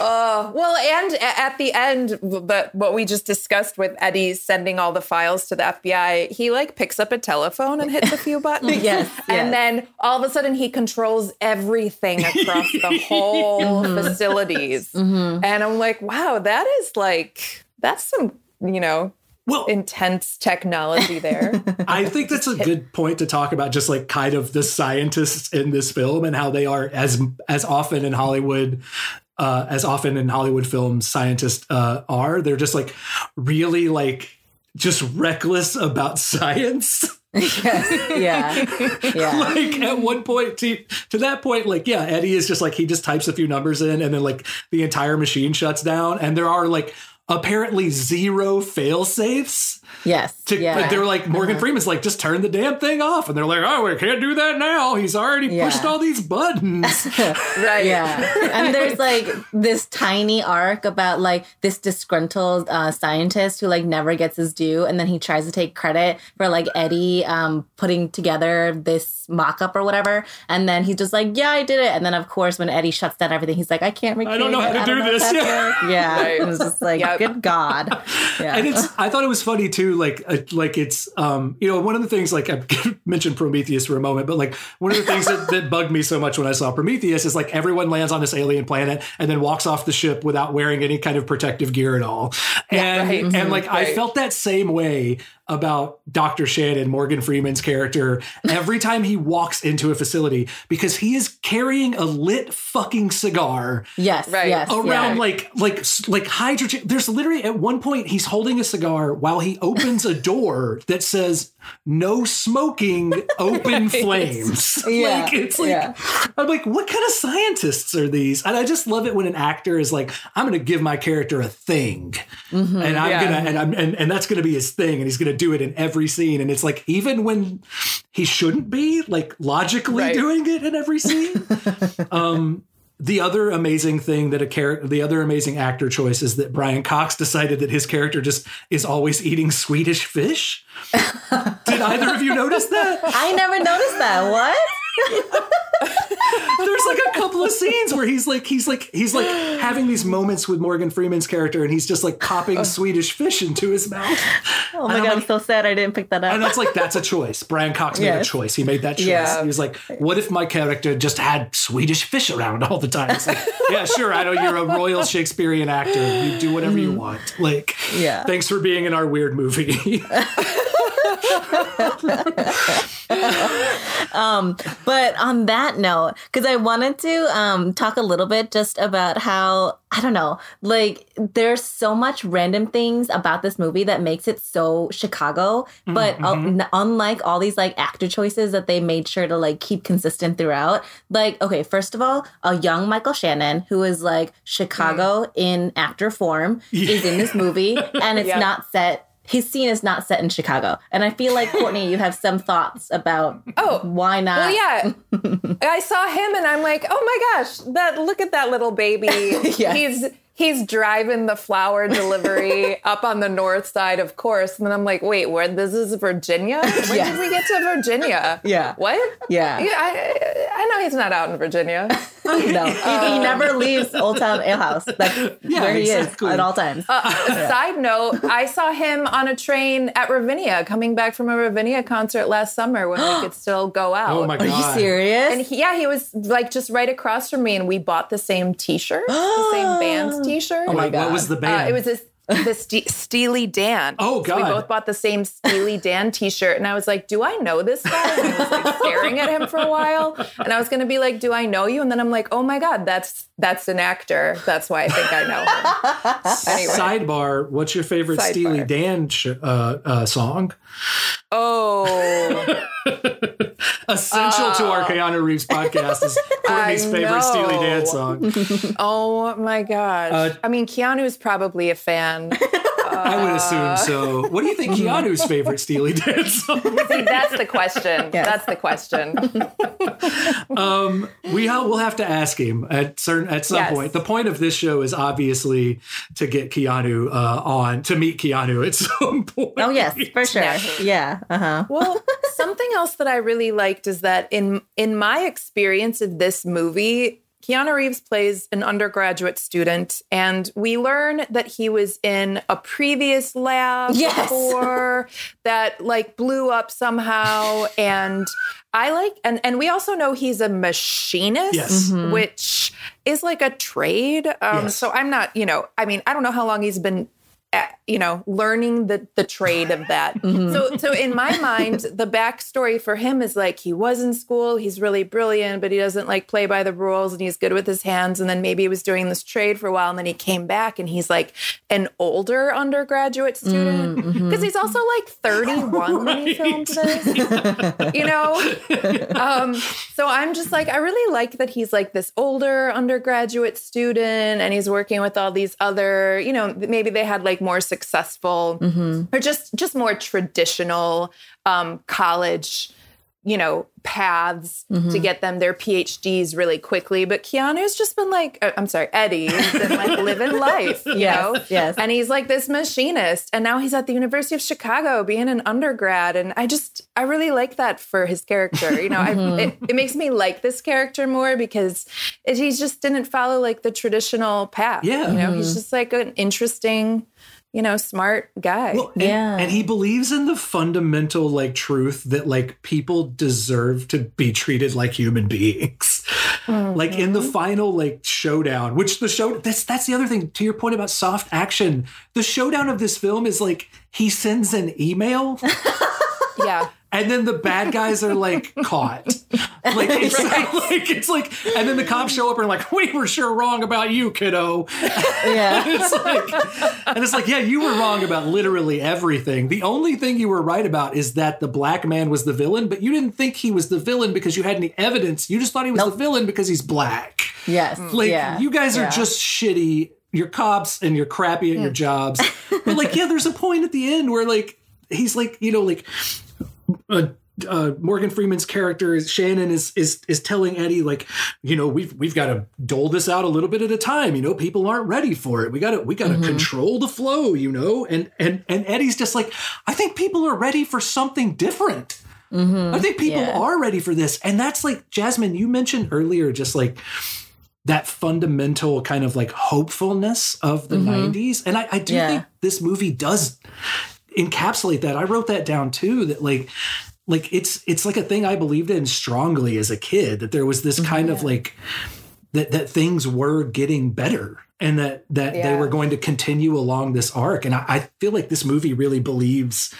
Uh, well, and at the end, but what we just discussed with Eddie sending all the files to the FBI, he like picks up a telephone and hits a few buttons. Yes, And then all of a sudden he controls everything across the whole mm-hmm. facilities. Mm-hmm. And I'm like, wow, that is like, that's some, you know, Well, intense technology there. I think that's a good point to talk about just like kind of the scientists in this film and how they are as as often in Hollywood uh, as often in Hollywood films scientists uh, are they're just like really like just reckless about science. yeah, yeah. like at one point to to that point like yeah Eddie is just like he just types a few numbers in and then like the entire machine shuts down and there are like apparently zero fail safes Yes, to, yeah. but they're like Morgan Freeman's like just turn the damn thing off, and they're like, oh, we can't do that now. He's already Yeah. pushed all these buttons. right. Yeah. And there's like this tiny arc about like this disgruntled uh, scientist who like never gets his due. And then he tries to take credit for like Eddie um, putting together this mock up or whatever. And then he's just like, yeah, I did it. And then, of course, when Eddie shuts down everything, he's like, I can't recreate don't know how it. to don't do know this." Yeah. work." Yeah. Right. It was just like, Yep. good God. Yeah. and it's I thought it was funny too, like uh, like it's um you know one of the things like I mentioned Prometheus for a moment, but like one of the things that, that bugged me so much when I saw Prometheus is like everyone lands on this alien planet and then walks off the ship without wearing any kind of protective gear at all, and right. and like I felt that same way about Dr. Shannon, Morgan Freeman's character, every time he walks into a facility because he is carrying a lit fucking cigar yes. Right. Yes. around yeah. like like like hydrogen there's literally at one point he's holding a cigar while he opens a door that says no smoking open flames Yeah, like it's like yeah. i'm like what kind of scientists are these and i just love it when an actor is like i'm gonna give my character a thing Mm-hmm. and i'm Yeah. gonna and i'm and, and that's gonna be his thing and he's gonna do it in every scene and it's like even when he shouldn't be like logically Right. doing it in every scene um the other amazing thing that a character, the other amazing actor choice is that Brian Cox decided that his character just is always eating Swedish fish. Did either of you notice that? I never noticed that. What? There's like a couple of scenes where he's like, he's like, he's like having these moments with Morgan Freeman's character, and he's just like popping Swedish fish into his mouth. Oh my And I'm God, I'm so sad I didn't pick that up. And that's like that's a choice. Brian Cox made a choice. He made that choice. Yeah. He was like, "What if my character just had Swedish fish around all the time?" It's like, yeah, sure. I know you're a royal Shakespearean actor. You do whatever you mm. want. Like, Yeah. Thanks for being in our weird movie. But on that note, because I wanted to um, talk a little bit just about how, I don't know, like there's so much random things about this movie that makes it so Chicago. But uh, n- unlike all these like actor choices that they made sure to like keep consistent throughout, like, okay, first of all, a young Michael Shannon who is like Chicago in actor form is in this movie and it's Yeah. not set his scene is not set in Chicago. And I feel like Courtney, you have some thoughts about Oh, why not? Well, yeah. I saw him and I'm like, oh my gosh, that look at that little baby. Yes. He's he's driving the flower delivery up on the north side, of course. And then I'm like, wait, where this is Virginia? When Yeah. did we get to Virginia? Yeah. What? Yeah. Yeah, I, I know he's not out in Virginia. No, he, he never leaves Old Town Ale House. That's Yeah, where he exactly. is at all times. Uh, Side note, I saw him on a train at Ravinia, coming back from a Ravinia concert last summer when we could still go out. Oh my god! Are you serious? And he, yeah, he was like just right across from me, and we bought the same T-shirt, the same band's T-shirt. Oh my God. What was the Uh, band? it was this the Ste- Steely Dan. Oh, So we both bought the same Steely Dan T-shirt, and I was like, "Do I know this guy?" And I was like staring at him for a while, and I was gonna be like, "Do I know you?" And then I'm like, "Oh my God, that's that's an actor. That's why I think I know him." anyway, Sidebar: What's your favorite Sidebar. Steely Dan sh- uh, uh, song? oh, Essential to our Keanu Reeves podcast is Courtney's favorite Steely Dan song. oh my gosh. Uh, I mean, Keanu is probably a fan. I would assume so. What do you think Keanu's favorite Steely Dan song? See, that's the question. Yes. That's the question. Um, we ha- we'll have to ask him at certain at some Yes. point. The point of this show is obviously to get Keanu uh, on to meet Keanu at some point. oh yes, for sure. Naturally. Yeah. Uh huh. Well, something else that I really liked is that in in my experience of this movie, Keanu Reeves plays an undergraduate student, and we learn that he was in a previous lab Yes. before that like blew up somehow. And I like and and we also know he's a machinist, Yes. which is like a trade. Um, Yes. So I'm not, you know, I mean, I don't know how long he's been at, you know, learning the the trade of that. Mm-hmm. So so in my mind, the backstory for him is like he was in school, he's really brilliant, but he doesn't like play by the rules and he's good with his hands. And then maybe he was doing this trade for a while and then he came back and he's like an older undergraduate mm, student. Mm-hmm. Because he's also like 31 when he filmed this. you know? um, so I'm just like, I really like that he's like this older undergraduate student and he's working with all these other, you know, maybe they had like more successful or just just more traditional um, college you know paths to get them their phds really quickly. But keanu's just been like uh, i'm sorry eddie's been like living life you Yes, know? yes. and he's like this machinist. And now he's at the university of chicago being an undergrad. And i just i really like that for his character you know? I, it, it makes me like this character more because it, he just didn't follow like the traditional path Yeah. you know? He's just like an interesting you know smart guy Well, and, Yeah. and he believes in the fundamental like truth that like people deserve to be treated like human beings. Like in the mm-hmm. final like showdown, which the show that's that's the other thing to your point about soft action. The showdown of this film is like he sends an email yeah and then the bad guys are like caught. Like it's like it's like and then the cops show up and are like, we were sure wrong about you, kiddo. Yeah. it's like, and it's like, yeah, you were wrong about literally everything. The only thing you were right about is that the black man was the villain, but you didn't think he was the villain because you had any evidence. You just thought he was the villain because he's black. Yes. Mm. Like, yeah. you guys are Yeah. just shitty. You're cops and you're crappy at your mm. jobs. But like, yeah, there's a point at the end where like he's like, you know, like uh, uh, Morgan Freeman's character Shannon is is is telling Eddie like, you know, we've we've got to dole this out a little bit at a time. You know, people aren't ready for it. We got to we got to control the flow. You know, and and and Eddie's just like, I think people are ready for something different. I think people Yeah. are ready for this, and that's like Jasmine. You mentioned earlier, just like that fundamental kind of like hopefulness of the 90s and i, I do Yeah. think this movie does encapsulate that. I wrote that down too that like like it's it's like a thing i believed in strongly as a kid that there was this kind of like that that things were getting better and that that they were going to continue along this arc. And I, I feel like this movie really believes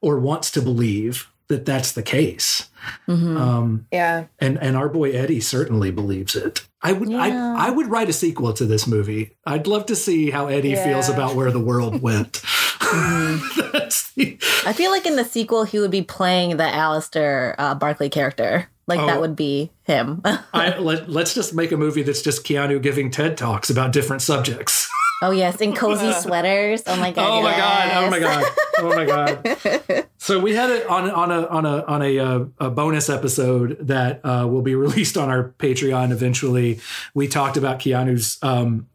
or wants to believe that that's the case. Um yeah. and and our boy Eddie certainly believes it. I would Yeah. I I would write a sequel to this movie. I'd love to see how Eddie feels about where the world went. That's the- I feel like in the sequel he would be playing the Alistair uh, Barkley character. Like Oh. that would be him. I, let, let's just make a movie that's just Keanu giving TED talks about different subjects. Oh yes, in cozy sweaters. Oh my god. Oh my god! Oh my god! Oh my god! So we had it on on a on a on a, uh, a bonus episode that uh, will be released on our Patreon eventually. We talked about Keanu's. Um,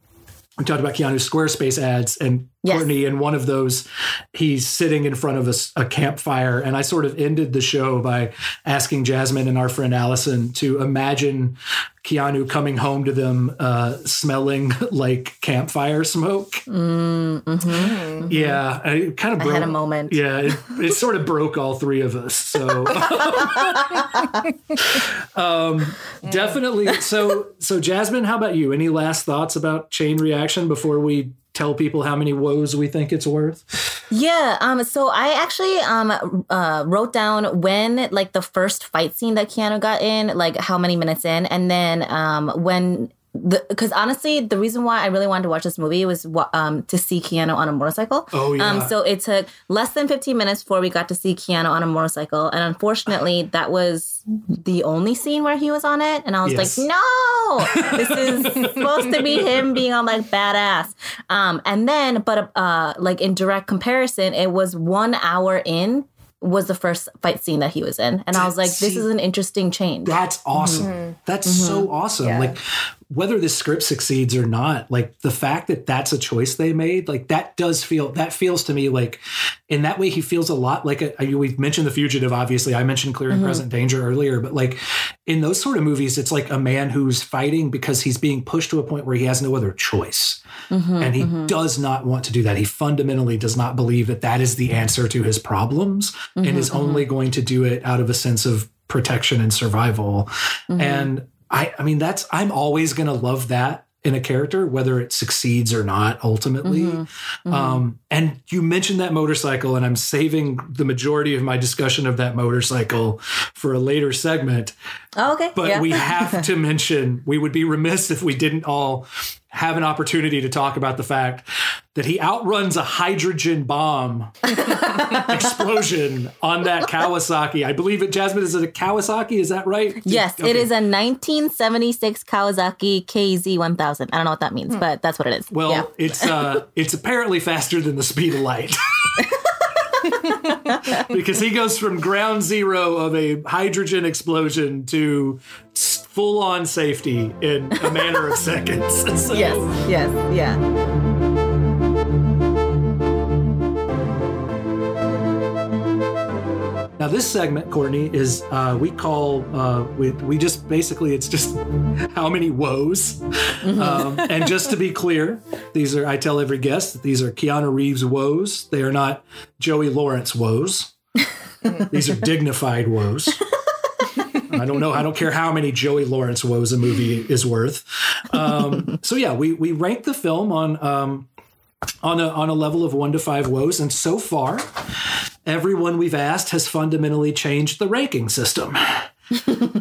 we talked about Keanu's Squarespace ads, and Yes. Courtney in one of those, he's sitting in front of a campfire, and I sort of ended the show by asking Jasmine and our friend Allison to imagine Keanu coming home to them, uh, smelling like campfire smoke. Mm-hmm. Yeah, I- it kind of broke. I had a moment. Yeah, it, it sort of broke all three of us. So, um, definitely. So, so Jasmine, how about you? Any last thoughts about chain reaction before we tell people how many woes we think it's worth? Yeah. Um. So I actually um uh wrote down when like the first fight scene that Keanu got in, like how many minutes in, and then um when. Because honestly, the reason why I really wanted to watch this movie was um, to see Keanu on a motorcycle. Oh, yeah. Um, so it took less than 15 minutes before we got to see Keanu on a motorcycle, and unfortunately, that was the only scene where he was on it. And I was Yes. like, no, this is supposed to be him being on like badass. Um, and then, but uh, like in direct comparison, it was one hour in was the first fight scene that he was in, and I was like, this See- is an interesting change. That's awesome. That's so awesome. Yeah. Like whether this script succeeds or not, like the fact that that's a choice they made, like that does feel that feels to me like in that way he feels a lot like a, I- we've mentioned the fugitive obviously. I mentioned clear and mm-hmm. present danger earlier, but like in those sort of movies it's like a man who's fighting because he's being pushed to a point where he has no other choice. Mm-hmm, and he mm-hmm. does not want to do that. He fundamentally does not believe that that is the answer to his problems and is only going to do it out of a sense of protection and survival. And I, I mean, that's, I'm always going to love that in a character, whether it succeeds or not ultimately. Um, and you mentioned that motorcycle, and I'm saving the majority of my discussion of that motorcycle for a later segment. Oh, okay, But yeah. we have to mention, we would be remiss if we didn't all have an opportunity to talk about the fact that he outruns a hydrogen bomb explosion on that Kawasaki. I believe it, Jasmine, is it a Kawasaki? Is that right? Yes, Okay. it is a 1976 Kawasaki KZ1000. I don't know what that means, but that's what it is. Well, yeah. it's uh, it's apparently faster than the speed of light. because he goes from ground zero of a hydrogen explosion to full on safety in a matter of seconds. So- yes, yes, yeah. Now this segment, Courtney, is uh, we call uh, we we just basically it's just how many woes, um, and just to be clear, these are I tell every guest that these are Keanu Reeves woes. They are not Joey Lawrence woes. these are dignified woes. I don't know. I don't care how many Joey Lawrence woes a movie is worth. Um, so yeah, we we rank the film on um, on a on a level of one to five woes, and so far, everyone we've asked has fundamentally changed the ranking system.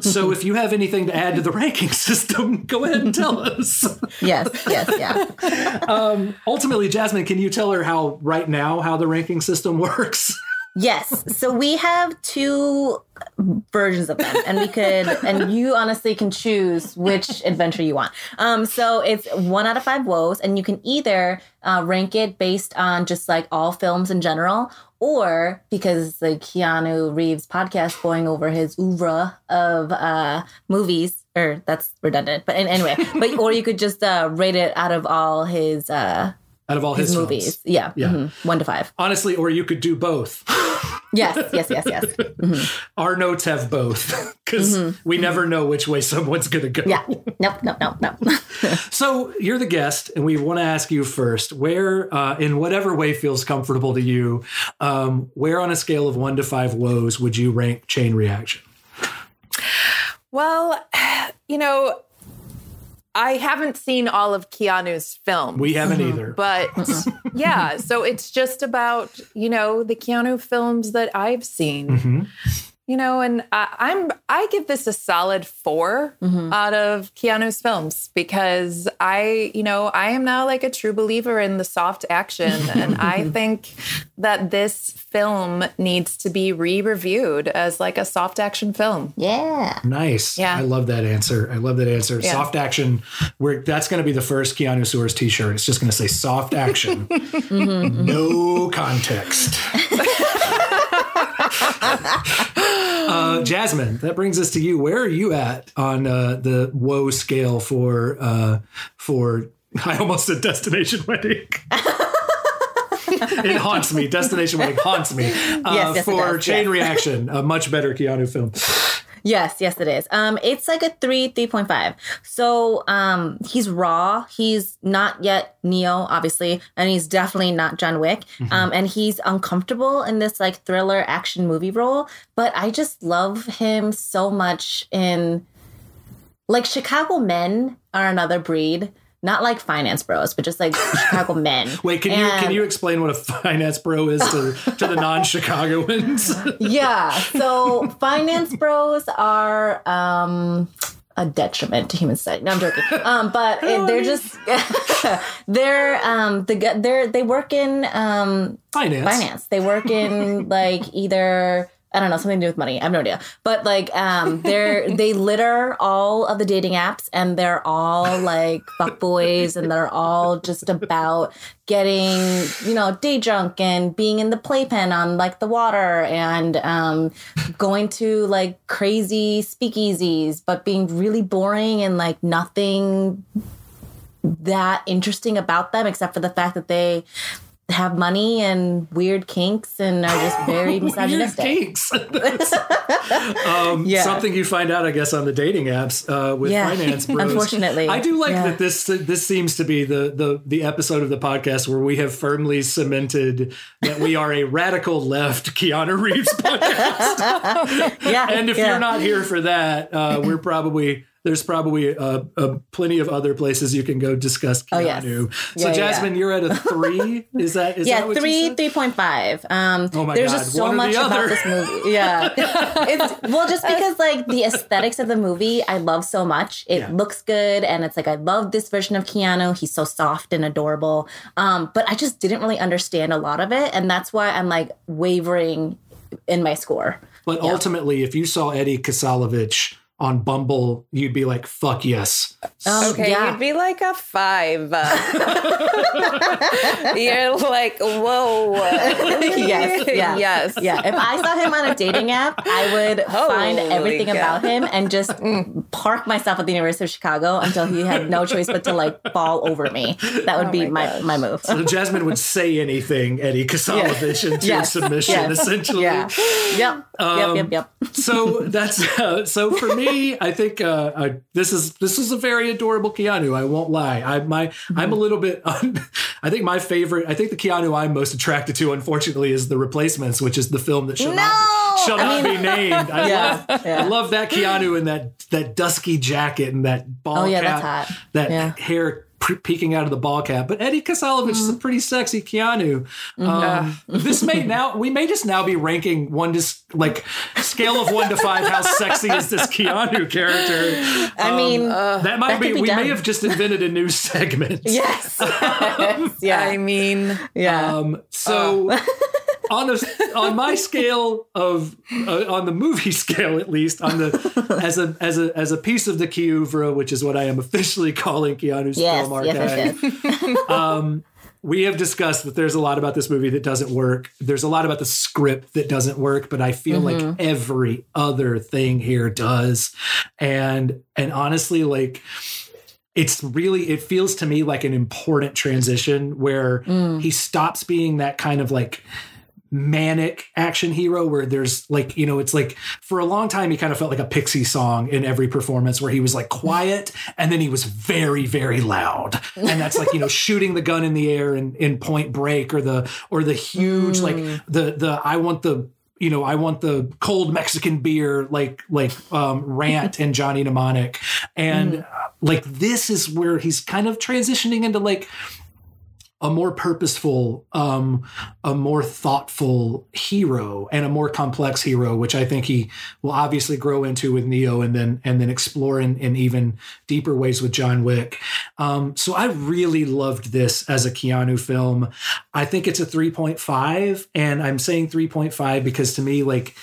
so if you have anything to add to the ranking system, go ahead and tell us. Yes, yes, yeah. Ultimately, Jasmine, can you tell her how right now how the ranking system works? Yes. So we have two versions of them, and we could, and you honestly can choose which adventure you want. Um, so it's one out of five woes, and you can either uh, rank it based on just like all films in general, or because the Keanu Reeves podcast going over his oeuvre of uh, movies. Or that's redundant, but anyway, but or you could just uh, rate it out of all his uh, Out of all his, his films. movies. Yeah, Yeah. mhm, one to five. Honestly, or you could do both. Yes, yes, yes, yes. Our notes have both because we never know which way someone's going to go. Yeah. Nope, nope, nope, nope. So you're the guest, and we want to ask you first, where, uh, in whatever way feels comfortable to you, um, where on a scale of one to five woes would you rank Chain Reaction? Well, you know, I haven't seen all of Keanu's films. We haven't either. but yeah, so it's just about, you know, the Keanu films that I've seen. Mhm. You know, and I, I'm I give this a solid 4 mm-hmm. out of Keanu's films because I, you know, I am now like a true believer in the soft action, and I think that this film needs to be re-reviewed as like a soft action film. Yeah. Nice. Yeah. I love that answer. I love that answer. Yeah. Soft action. Where that's going to be the first Keanuseurs t-shirt. It's just going to say soft action. Mm-hmm. no context. uh, Jasmine, that brings us to you. Where are you at on uh, the woe scale for uh, for? I almost said destination wedding. it haunts me. Destination wedding haunts me. Uh, yes, it for does, Chain yes. Reaction, a much better Keanu film. Yes, yes, it is. Um, it's like a three, three point five. So, um, he's raw. He's not yet Neo, obviously, and he's definitely not John Wick. Um, and he's uncomfortable in this like thriller action movie role. But I just love him so much in like Chicago men are another breed. Not like finance bros, but just like Chicago men. Wait, can you can you explain what a finance bro is to, to the non-Chicagoans? yeah. So finance bros are um a detriment to human society. No, I'm joking. Um, but it- they're just they're um the they're they work in um finance. finance. They work in like either I don't know something to do with money. I have no idea. But like um they're they litter all of the dating apps and they're all like fuckboys and they're all just about getting you know day drunk and being in the playpen on like the water and um going to like crazy speakeasies but being really boring and like nothing that interesting about them except for the fact that they have money and weird kinks and are just very Weird misogynistic. kinks. um, Yeah. Something you find out, I guess, on the dating apps uh, with Yeah. finance bros. Unfortunately. I do like Yeah. that this this seems to be the the the episode of the podcast where we have firmly cemented that we are a radical left Keanu Reeves podcast. Yeah, and if yeah. you're not here for that, uh, we're probably there's probably uh, uh, plenty of other places you can go discuss Oh, yes. Keanu. Yeah, so yeah, Jasmine, you're at a three. Is that is yeah, that what three, three point five. Um, Oh my there's God, just so one much about this movie. Yeah, it's well, just because like the aesthetics of the movie, I love so much. It Yeah. looks good, and it's like I love this version of Keanu. He's so soft and adorable. Um, but I just didn't really understand a lot of it, and that's why I'm like wavering in my score. But ultimately, if you saw Eddie Kasalivich on Bumble, you'd be like, "Fuck yes." Um, Okay, yeah. you'd be like a five. You're like, whoa. yes, yeah, Yes. yeah. If I saw him on a dating app, I would find everything cow. about him and just park myself at the University of Chicago until he had no choice but to like fall over me. That would be Oh my my my move. So Jasmine would say anything Eddie Kasalivich into Yes. submission, Yes. essentially. Yeah. Yep. Um, yep. Yep. Yep. so that's uh, so for me. I think uh, I, this is this is a very adorable Keanu. I won't lie. I my I'm a little bit. I think my favorite. I think the Keanu I'm most attracted to, unfortunately, is the Replacements, which is the film that shall not No! shall I not be named. I Yeah, love yeah. I love that Keanu in that that dusky jacket and that ball Oh, yeah, cap, that Yeah. hair. Pre- Peeking out of the ball cap, but Eddie Kasalivich is Mm-hmm. a pretty sexy Keanu. Um, this may now we may just now be ranking one to like scale of one to five. How sexy is this Keanu character? I mean, that might that be. be we may have just invented a new segment. yes. yes. Yeah. I mean, yeah. Um, so on a on my scale of uh, on the movie scale at least on the as a as a as a piece of the Kiuvra, which is what I am officially calling Keanu's yes. film archive. Yes. Um, we have discussed that there's a lot about this movie that doesn't work. There's a lot about the script that doesn't work, but I feel like every other thing here does. And and honestly, like it's really it feels to me like an important transition where he stops being that kind of like manic action hero where there's like you know it's like for a long time he kind of felt like a Pixies song in every performance where he was like quiet and then he was very very loud. And that's like you know shooting the gun in the air in, in point break or the or the huge like the the i want the you know i want the cold mexican beer like like um rant and johnny mnemonic. And uh, like this is where he's kind of transitioning into like a more purposeful, um, a more thoughtful hero and a more complex hero, which I think he will obviously grow into with Neo and then and then explore in, in even deeper ways with John Wick. Um, so I really loved this as a Keanu film. I think it's a 3.5, and I'm saying 3.5 because to me, like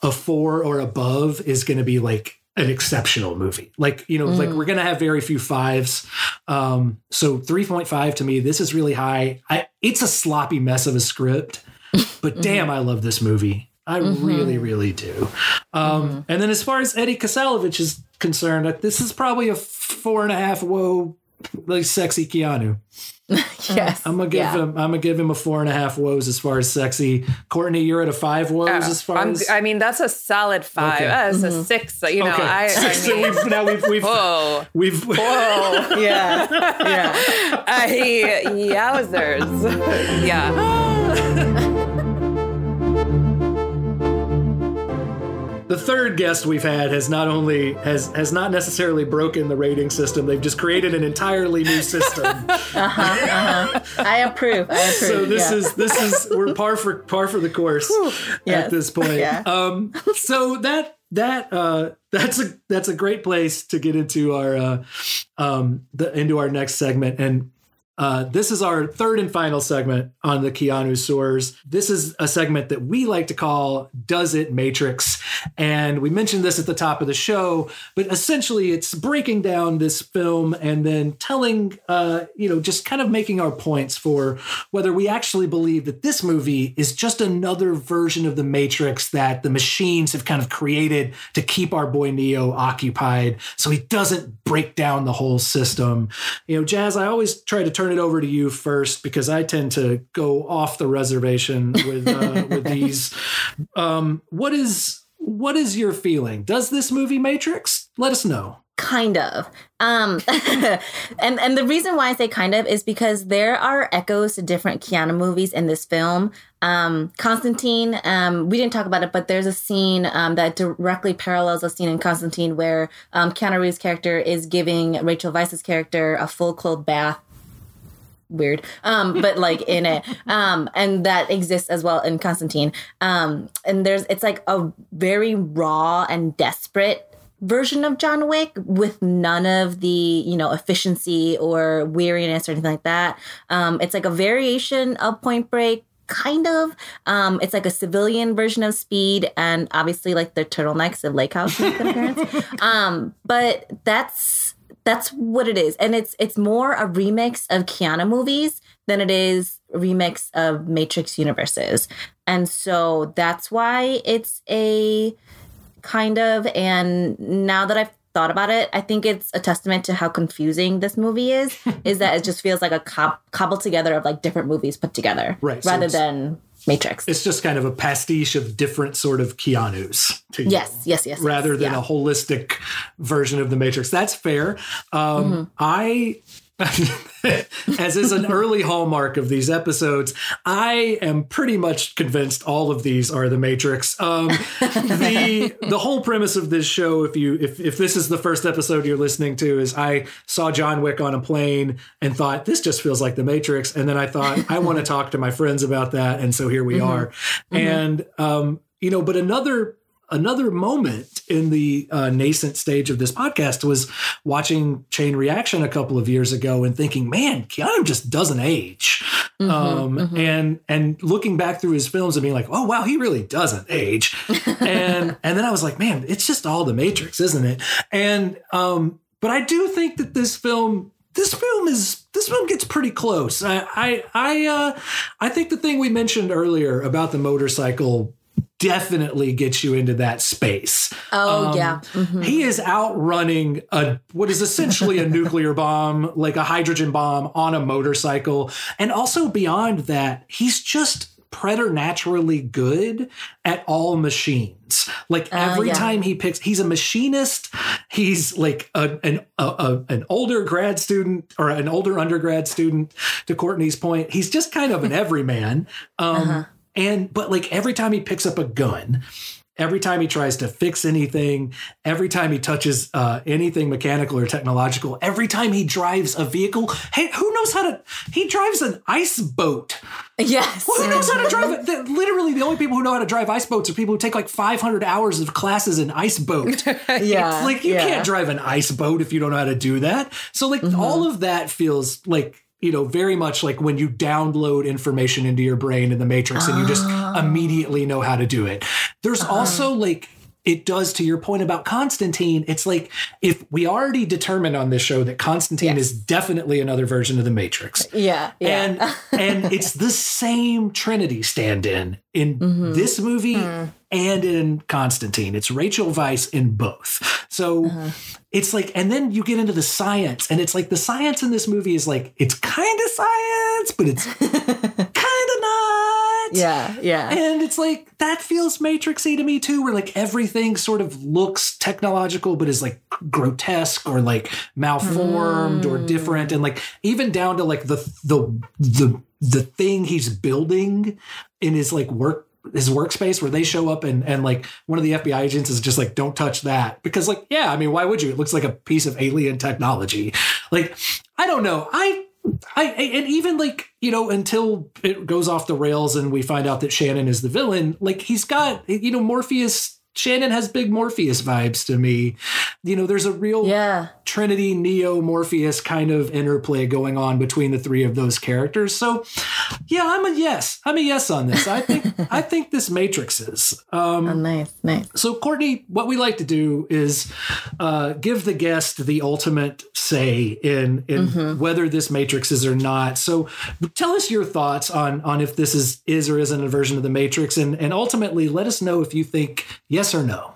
a four or above is going to be like an exceptional movie. Like, you know, mm. like we're going to have very few fives. Um, so 3.5 to me, this is really high. I, it's a sloppy mess of a script, but mm-hmm. damn, I love this movie. I mm-hmm. really, really do. Um, mm-hmm. And then as far as Eddie Kasalivich is concerned, this is probably a four and a half whoa, like sexy Keanu. yes. I'm gonna give yeah. him. I'm gonna give him a four and a half woes as far as sexy. Courtney, you're at a five woes uh, as far I'm, as. I mean, that's a solid five. Okay. That's mm-hmm. a six. You know, okay. I, I mean, we've, now we've we've whoa we've whoa yeah yeah. I yowzers yeah. The third guest we've had has not only has has not necessarily broken the rating system they've just created an entirely new system uh-huh, uh-huh. i approve i approve so this yeah. is this is we're par for par for the course yes. at this point yeah. um so that that uh that's a that's a great place to get into our uh um the into our next segment and uh, this is our third and final segment on the Keanuseurs. This is a segment that we like to call Does It Matrix? And we mentioned this at the top of the show, but essentially it's breaking down this film and then telling, uh, you know, just kind of making our points for whether we actually believe that this movie is just another version of the Matrix that the machines have kind of created to keep our boy Neo occupied so he doesn't break down the whole system. You know, Jazz, I always try to turn it over to you first because I tend to go off the reservation with uh, with these. Um, what is what is your feeling? Does this movie Matrix? Let us know kind of um and and the reason why i say kind of is because there are echoes to different keanu movies in this film um constantine um we didn't talk about it but there's a scene um that directly parallels a scene in constantine where um keanu reeves character is giving rachel weisz's character a full clothed bath weird um but like in it um and that exists as well in constantine um and there's it's like a very raw and desperate version of John Wick with none of the, you know, efficiency or weariness or anything like that. Um, it's like a variation of Point Break, kind of. Um, it's like a civilian version of Speed, and obviously like the turtlenecks of Lake House appearance. um, but that's that's what it is, and it's it's more a remix of Keanu movies than it is a remix of Matrix universes, and so that's why it's a kind of. And now that I've thought about it, I think it's a testament to how confusing this movie is. is that it just feels like a cob- cobbled together of like different movies put together, right? Rather so than Matrix. It's just kind of a pastiche of different sort of Keanu's. yes, yes, yes. Rather yes, than yeah. a holistic version of the Matrix. That's fair. Um, mm-hmm. I as is an early hallmark of these episodes, I am pretty much convinced all of these are the Matrix. Um, the the whole premise of this show, if you if if this is the first episode you're listening to, is I saw John Wick on a plane and thought this just feels like the Matrix, and then I thought I want to talk to my friends about that, and so here we mm-hmm. are, mm-hmm. and um, you know, but another another moment in the uh, nascent stage of this podcast was watching Chain Reaction a couple of years ago and thinking, man, Keanu just doesn't age. Mm-hmm, um, mm-hmm. And and looking back through his films and being like, oh wow, he really doesn't age. and and then I was like, man, it's just all the Matrix, isn't it? And um, but I do think that this film this film is this film gets pretty close. I I I, uh, I think the thing we mentioned earlier about the motorcycle definitely gets you into that space. Oh um, yeah, mm-hmm. he is outrunning a what is essentially a nuclear bomb, like a hydrogen bomb on a motorcycle, and also beyond that, he's just preternaturally good at all machines. Like uh, every uh, yeah. time he picks, he's a machinist. He's like a, an a, a, an older grad student or an older undergrad student. To Courtney's point, he's just kind of an everyman. Um, uh-huh and but like every time he picks up a gun every time he tries to fix anything, every time he touches uh, anything mechanical or technological, every time he drives a vehicle, hey, who knows how to? He drives an ice boat. Yes. Well, Who knows how to drive it? The- Literally, the only people who know how to drive ice boats are people who take like 500 hours of classes in ice boat. Yeah. It's like you yeah. can't drive an ice boat if you don't know how to do that. So like Mm-hmm. all of that feels like you know very much like when you download information into your brain in the matrix and you just Oh. immediately know how to do it. There's Uh-huh. also like it does to your point about Constantine. It's like if we already determined on this show that Constantine is definitely another version of the Matrix. Yeah. Yeah. And and it's the same Trinity stand-in in Mm-hmm. this movie Hmm. and in Constantine. It's Rachel Weisz in both. So Uh-huh. It's like, and then you get into the science, and it's like the science in this movie is like it's kind of science, but it's kind of not. yeah. Yeah. And it's like that feels matrixy to me too, where like everything sort of looks technological, but is like grotesque or like malformed or mm. different, and like even down to like the the the the thing he's building in his like work his workspace where they show up and and like one of the FBI agents is just like don't touch that. Because like yeah I mean why would you? It looks like a piece of alien technology. Like I don't know. I I and even like you know until it goes off the rails and we find out that Shannon is the villain, like he's got you know Morpheus. Shannon has big Morpheus vibes to me. You know, there's a real yeah. Trinity, Neo, Morpheus kind of interplay going on between the three of those characters. So, yeah, I'm a yes. I'm a yes on this. I think I think this Matrix is. Um, Oh, nice. Nice. so, Courtney, what we like to do is uh, give the guest the ultimate say in in whether this Matrix is or not. So, tell us your thoughts on on if this is is or isn't a version of the Matrix, and and ultimately let us know if you think yes or no.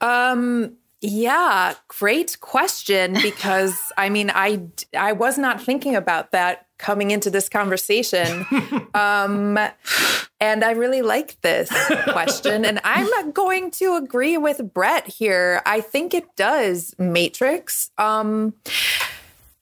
Um, yeah, great question because I mean, I I was not thinking about that coming into this conversation. um and I really like this question and I'm going to agree with Brett here. I think it does Matrix. Um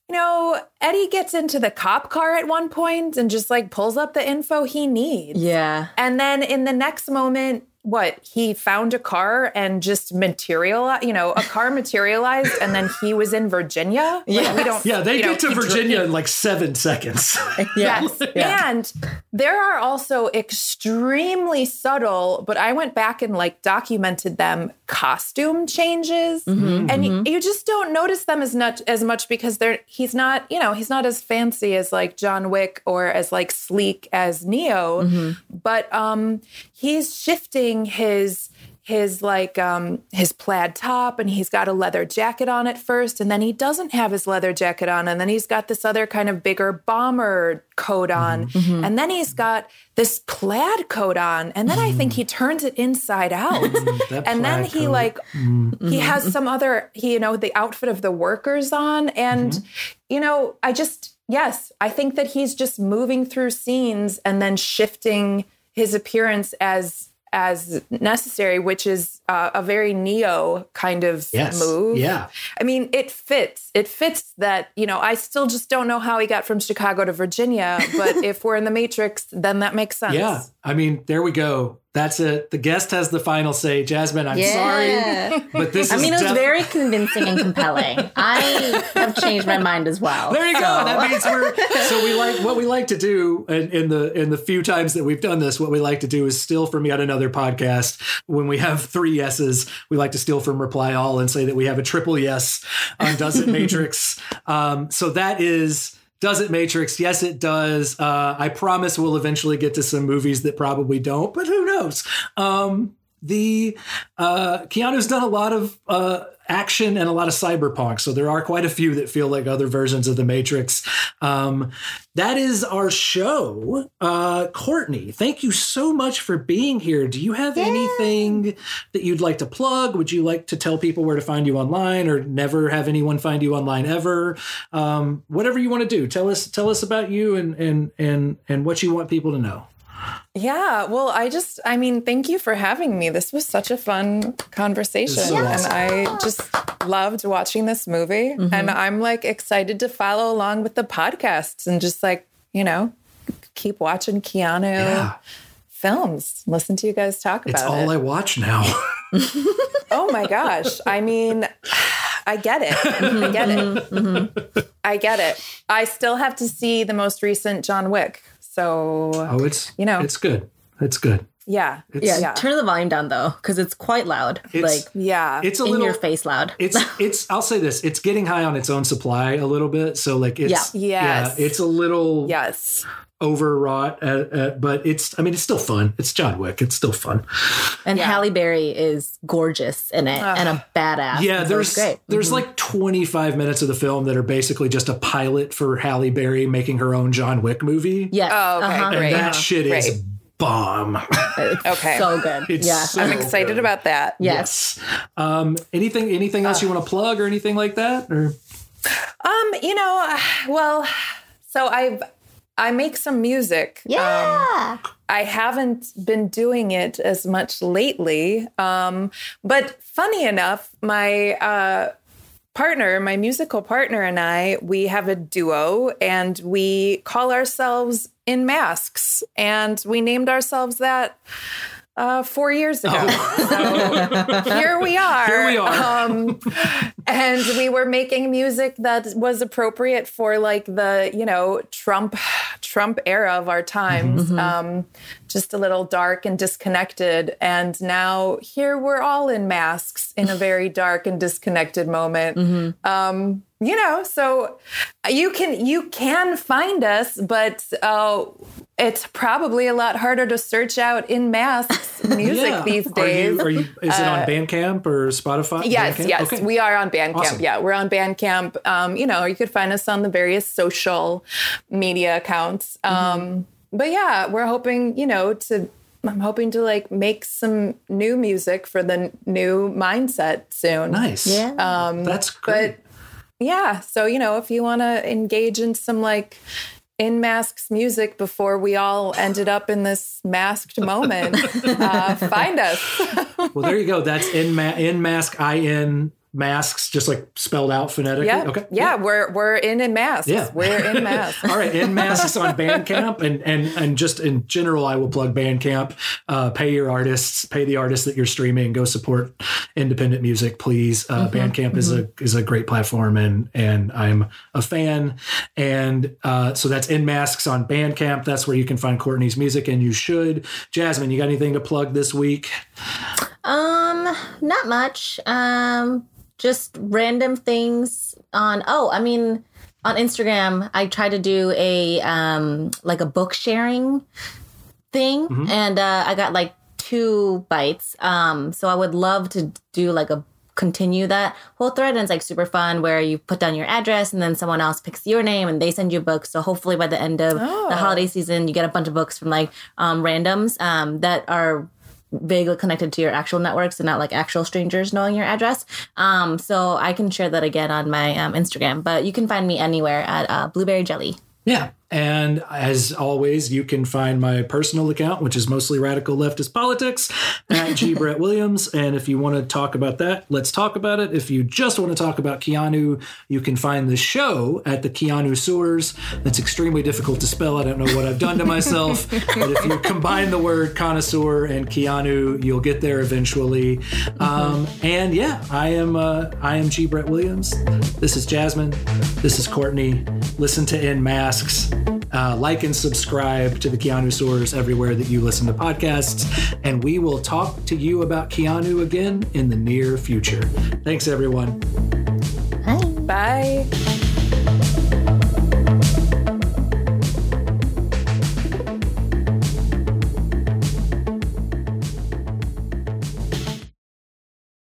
you know, Eddie gets into the cop car at one point and just like pulls up the info he needs. Yeah. And then in the next moment, what he found a car and just materialized, you know, a car materialized, and then he was in Virginia. Like, we don't. Yeah, they you know, get to he dr- Virginia in like seven seconds. Yes. Yeah. And there are also extremely subtle, but I went back and like documented them costume changes. Mm-hmm, and you, you just don't notice them as much as much because they're he's not, you know, he's not as fancy as like John Wick or as like sleek as Neo. Mm-hmm. But um he's shifting his his like um his plaid top and he's got a leather jacket on at first and then he doesn't have his leather jacket on and then he's got this other kind of bigger bomber coat mm-hmm. on mm-hmm. and then he's got this plaid coat on and then I think he mm-hmm. turns it inside out. That and then he coat. like he has some other he you know the outfit of the workers on and you know I just yes I think that he's just moving through scenes and then shifting his appearance as as necessary which is uh, a very neo kind of Yes. move Yeah. I mean, it fits. It fits that, you know, I still just don't know how he got from Chicago to Virginia, but if we're in the Matrix, then that makes sense. Yeah. I mean, there we go. That's it. The guest has the final say. Jasmine, I'm Yeah. sorry, but this is I is mean, it was def- very convincing and compelling. I have changed my mind as well. There you go. So- That means we're so we like what we like to do in, in the in the few times that we've done this. What we like to do is steal from yet another podcast. When we have three yeses, we like to steal from Reply All and say that we have a triple yes on Does It Matrix. um, so that is. Does it Matrix? Yes, it does. Uh, I promise we'll eventually get to some movies that probably don't, but who knows? Um, the uh, Keanu's done a lot of uh, action and a lot of cyberpunk, so there are quite a few that feel like other versions of the Matrix. Um, that is our show. Uh, Courtney, thank you so much for being here. Do you have anything that you'd like to plug? Would you like to tell people where to find you online, or never have anyone find you online ever? Um, whatever you want to do, tell us tell us about you and and and and what you want people to know. Yeah. Well, I just, I mean, thank you for having me. This was such a fun conversation. so and awesome. I just loved watching this movie. Mm-hmm. And I'm like excited to follow along with the podcasts and just like, you know, keep watching Keanu Yeah. films. Listen to you guys talk about it. It's all it. I watch now. oh my gosh. I mean, I get it. Mm-hmm. I get it. Mm-hmm. I get it. I still have to see the most recent John Wick. So Oh, it's You know. it's good. It's good. yeah. It's Yeah, Yeah. turn the volume down though, because it's quite loud. It's- like Yeah. it's a in little your face loud. It's it's I'll say this, it's getting high on its own supply a little bit. So like it's Yeah. Yes. yeah, it's a little yes. Overwrought at, at, but it's I mean it's still fun. It's John Wick. It's still fun. and yeah. Halle Berry is gorgeous in it and a badass. Yeah, So it's there's. Mm-hmm. there's like 25 minutes of the film that are basically just a pilot for Halle Berry making her own John Wick movie. Yes. Oh, okay, uh-huh. great. And that shit is Great. bomb. Okay. So good. It's yeah. so I'm excited good. about that. yes. Um anything anything else you want to plug or anything like that or Um, you know, uh, well, so I've I make some music. Um, Yeah. I haven't been doing it as much lately. Um, but funny enough, my uh, partner, my musical partner, and I, we have a duo and we call ourselves In Masks. And we named ourselves that uh, four years ago. So here we are. Here we are. Um, and we were making music that was appropriate for like the you know Trump Trump era of our times. Um, just a little dark and disconnected. And now here we're all in masks in a very dark and disconnected moment. Um, you know, so you can you can find us, but uh, it's probably a lot harder to search out in masks music Yeah. these Are days. you, are you is it on Bandcamp or Spotify? Yes, Bandcamp? yes, Okay. we are on Bandcamp. Awesome. Yeah, we're on Bandcamp. Um, you know, you could find us on the various social media accounts. Mm-hmm. But yeah, we're hoping, you know, to I'm hoping to like make some new music for the n- new mindset soon. nice. Yeah. Um, That's great. but yeah, so you know, if you want to engage in some like in masks music before we all ended up in this masked moment, uh, find us. well, there you go. That's in ma- in mask I in masks, just like spelled out phonetically. Yeah. Okay. Yeah, we're we're in in masks. Yeah. We're in masks. All right, in masks on Bandcamp, and and and just in general, I will plug Bandcamp. Uh, pay your artists, pay the artists that you're streaming. Go support independent music, please. Uh, Bandcamp is a is a great platform, and and I'm a fan. And uh, so that's in masks on Bandcamp. That's where you can find Courtney's music, and you should. Jasmine, you got anything to plug this week? Um, not much. Um, just random things on. Oh, I mean, on Instagram, I try to do a um like a book sharing thing, and uh, I got like two bites. Um, so I would love to do like a continue that whole thread and it's like super fun where you put down your address and then someone else picks your name and they send you books so hopefully by the end of Oh. the holiday season you get a bunch of books from like um, randoms um, that are vaguely connected to your actual networks and not like actual strangers knowing your address. Um, so I can share that again on my um, Instagram, but you can find me anywhere at uh, Blueberry Jelly. Yeah. And as always, you can find my personal account, which is mostly radical leftist politics, at G. Brett Williams. And if you want to talk about that, let's talk about it. If you just want to talk about Keanu, you can find the show at the Keanuseurs. That's extremely difficult to spell. I don't know what I've done to myself. but if you combine the word connoisseur and Keanu, you'll get there eventually. Um, and yeah, I am uh, I am G. Brett Williams. This is Jasmine. This is Courtney. Listen to In Masks. Uh, like and subscribe to the Keanuseurs everywhere that you listen to podcasts. And we will talk to you about Keanu again in the near future. Thanks, everyone. Hi. Bye.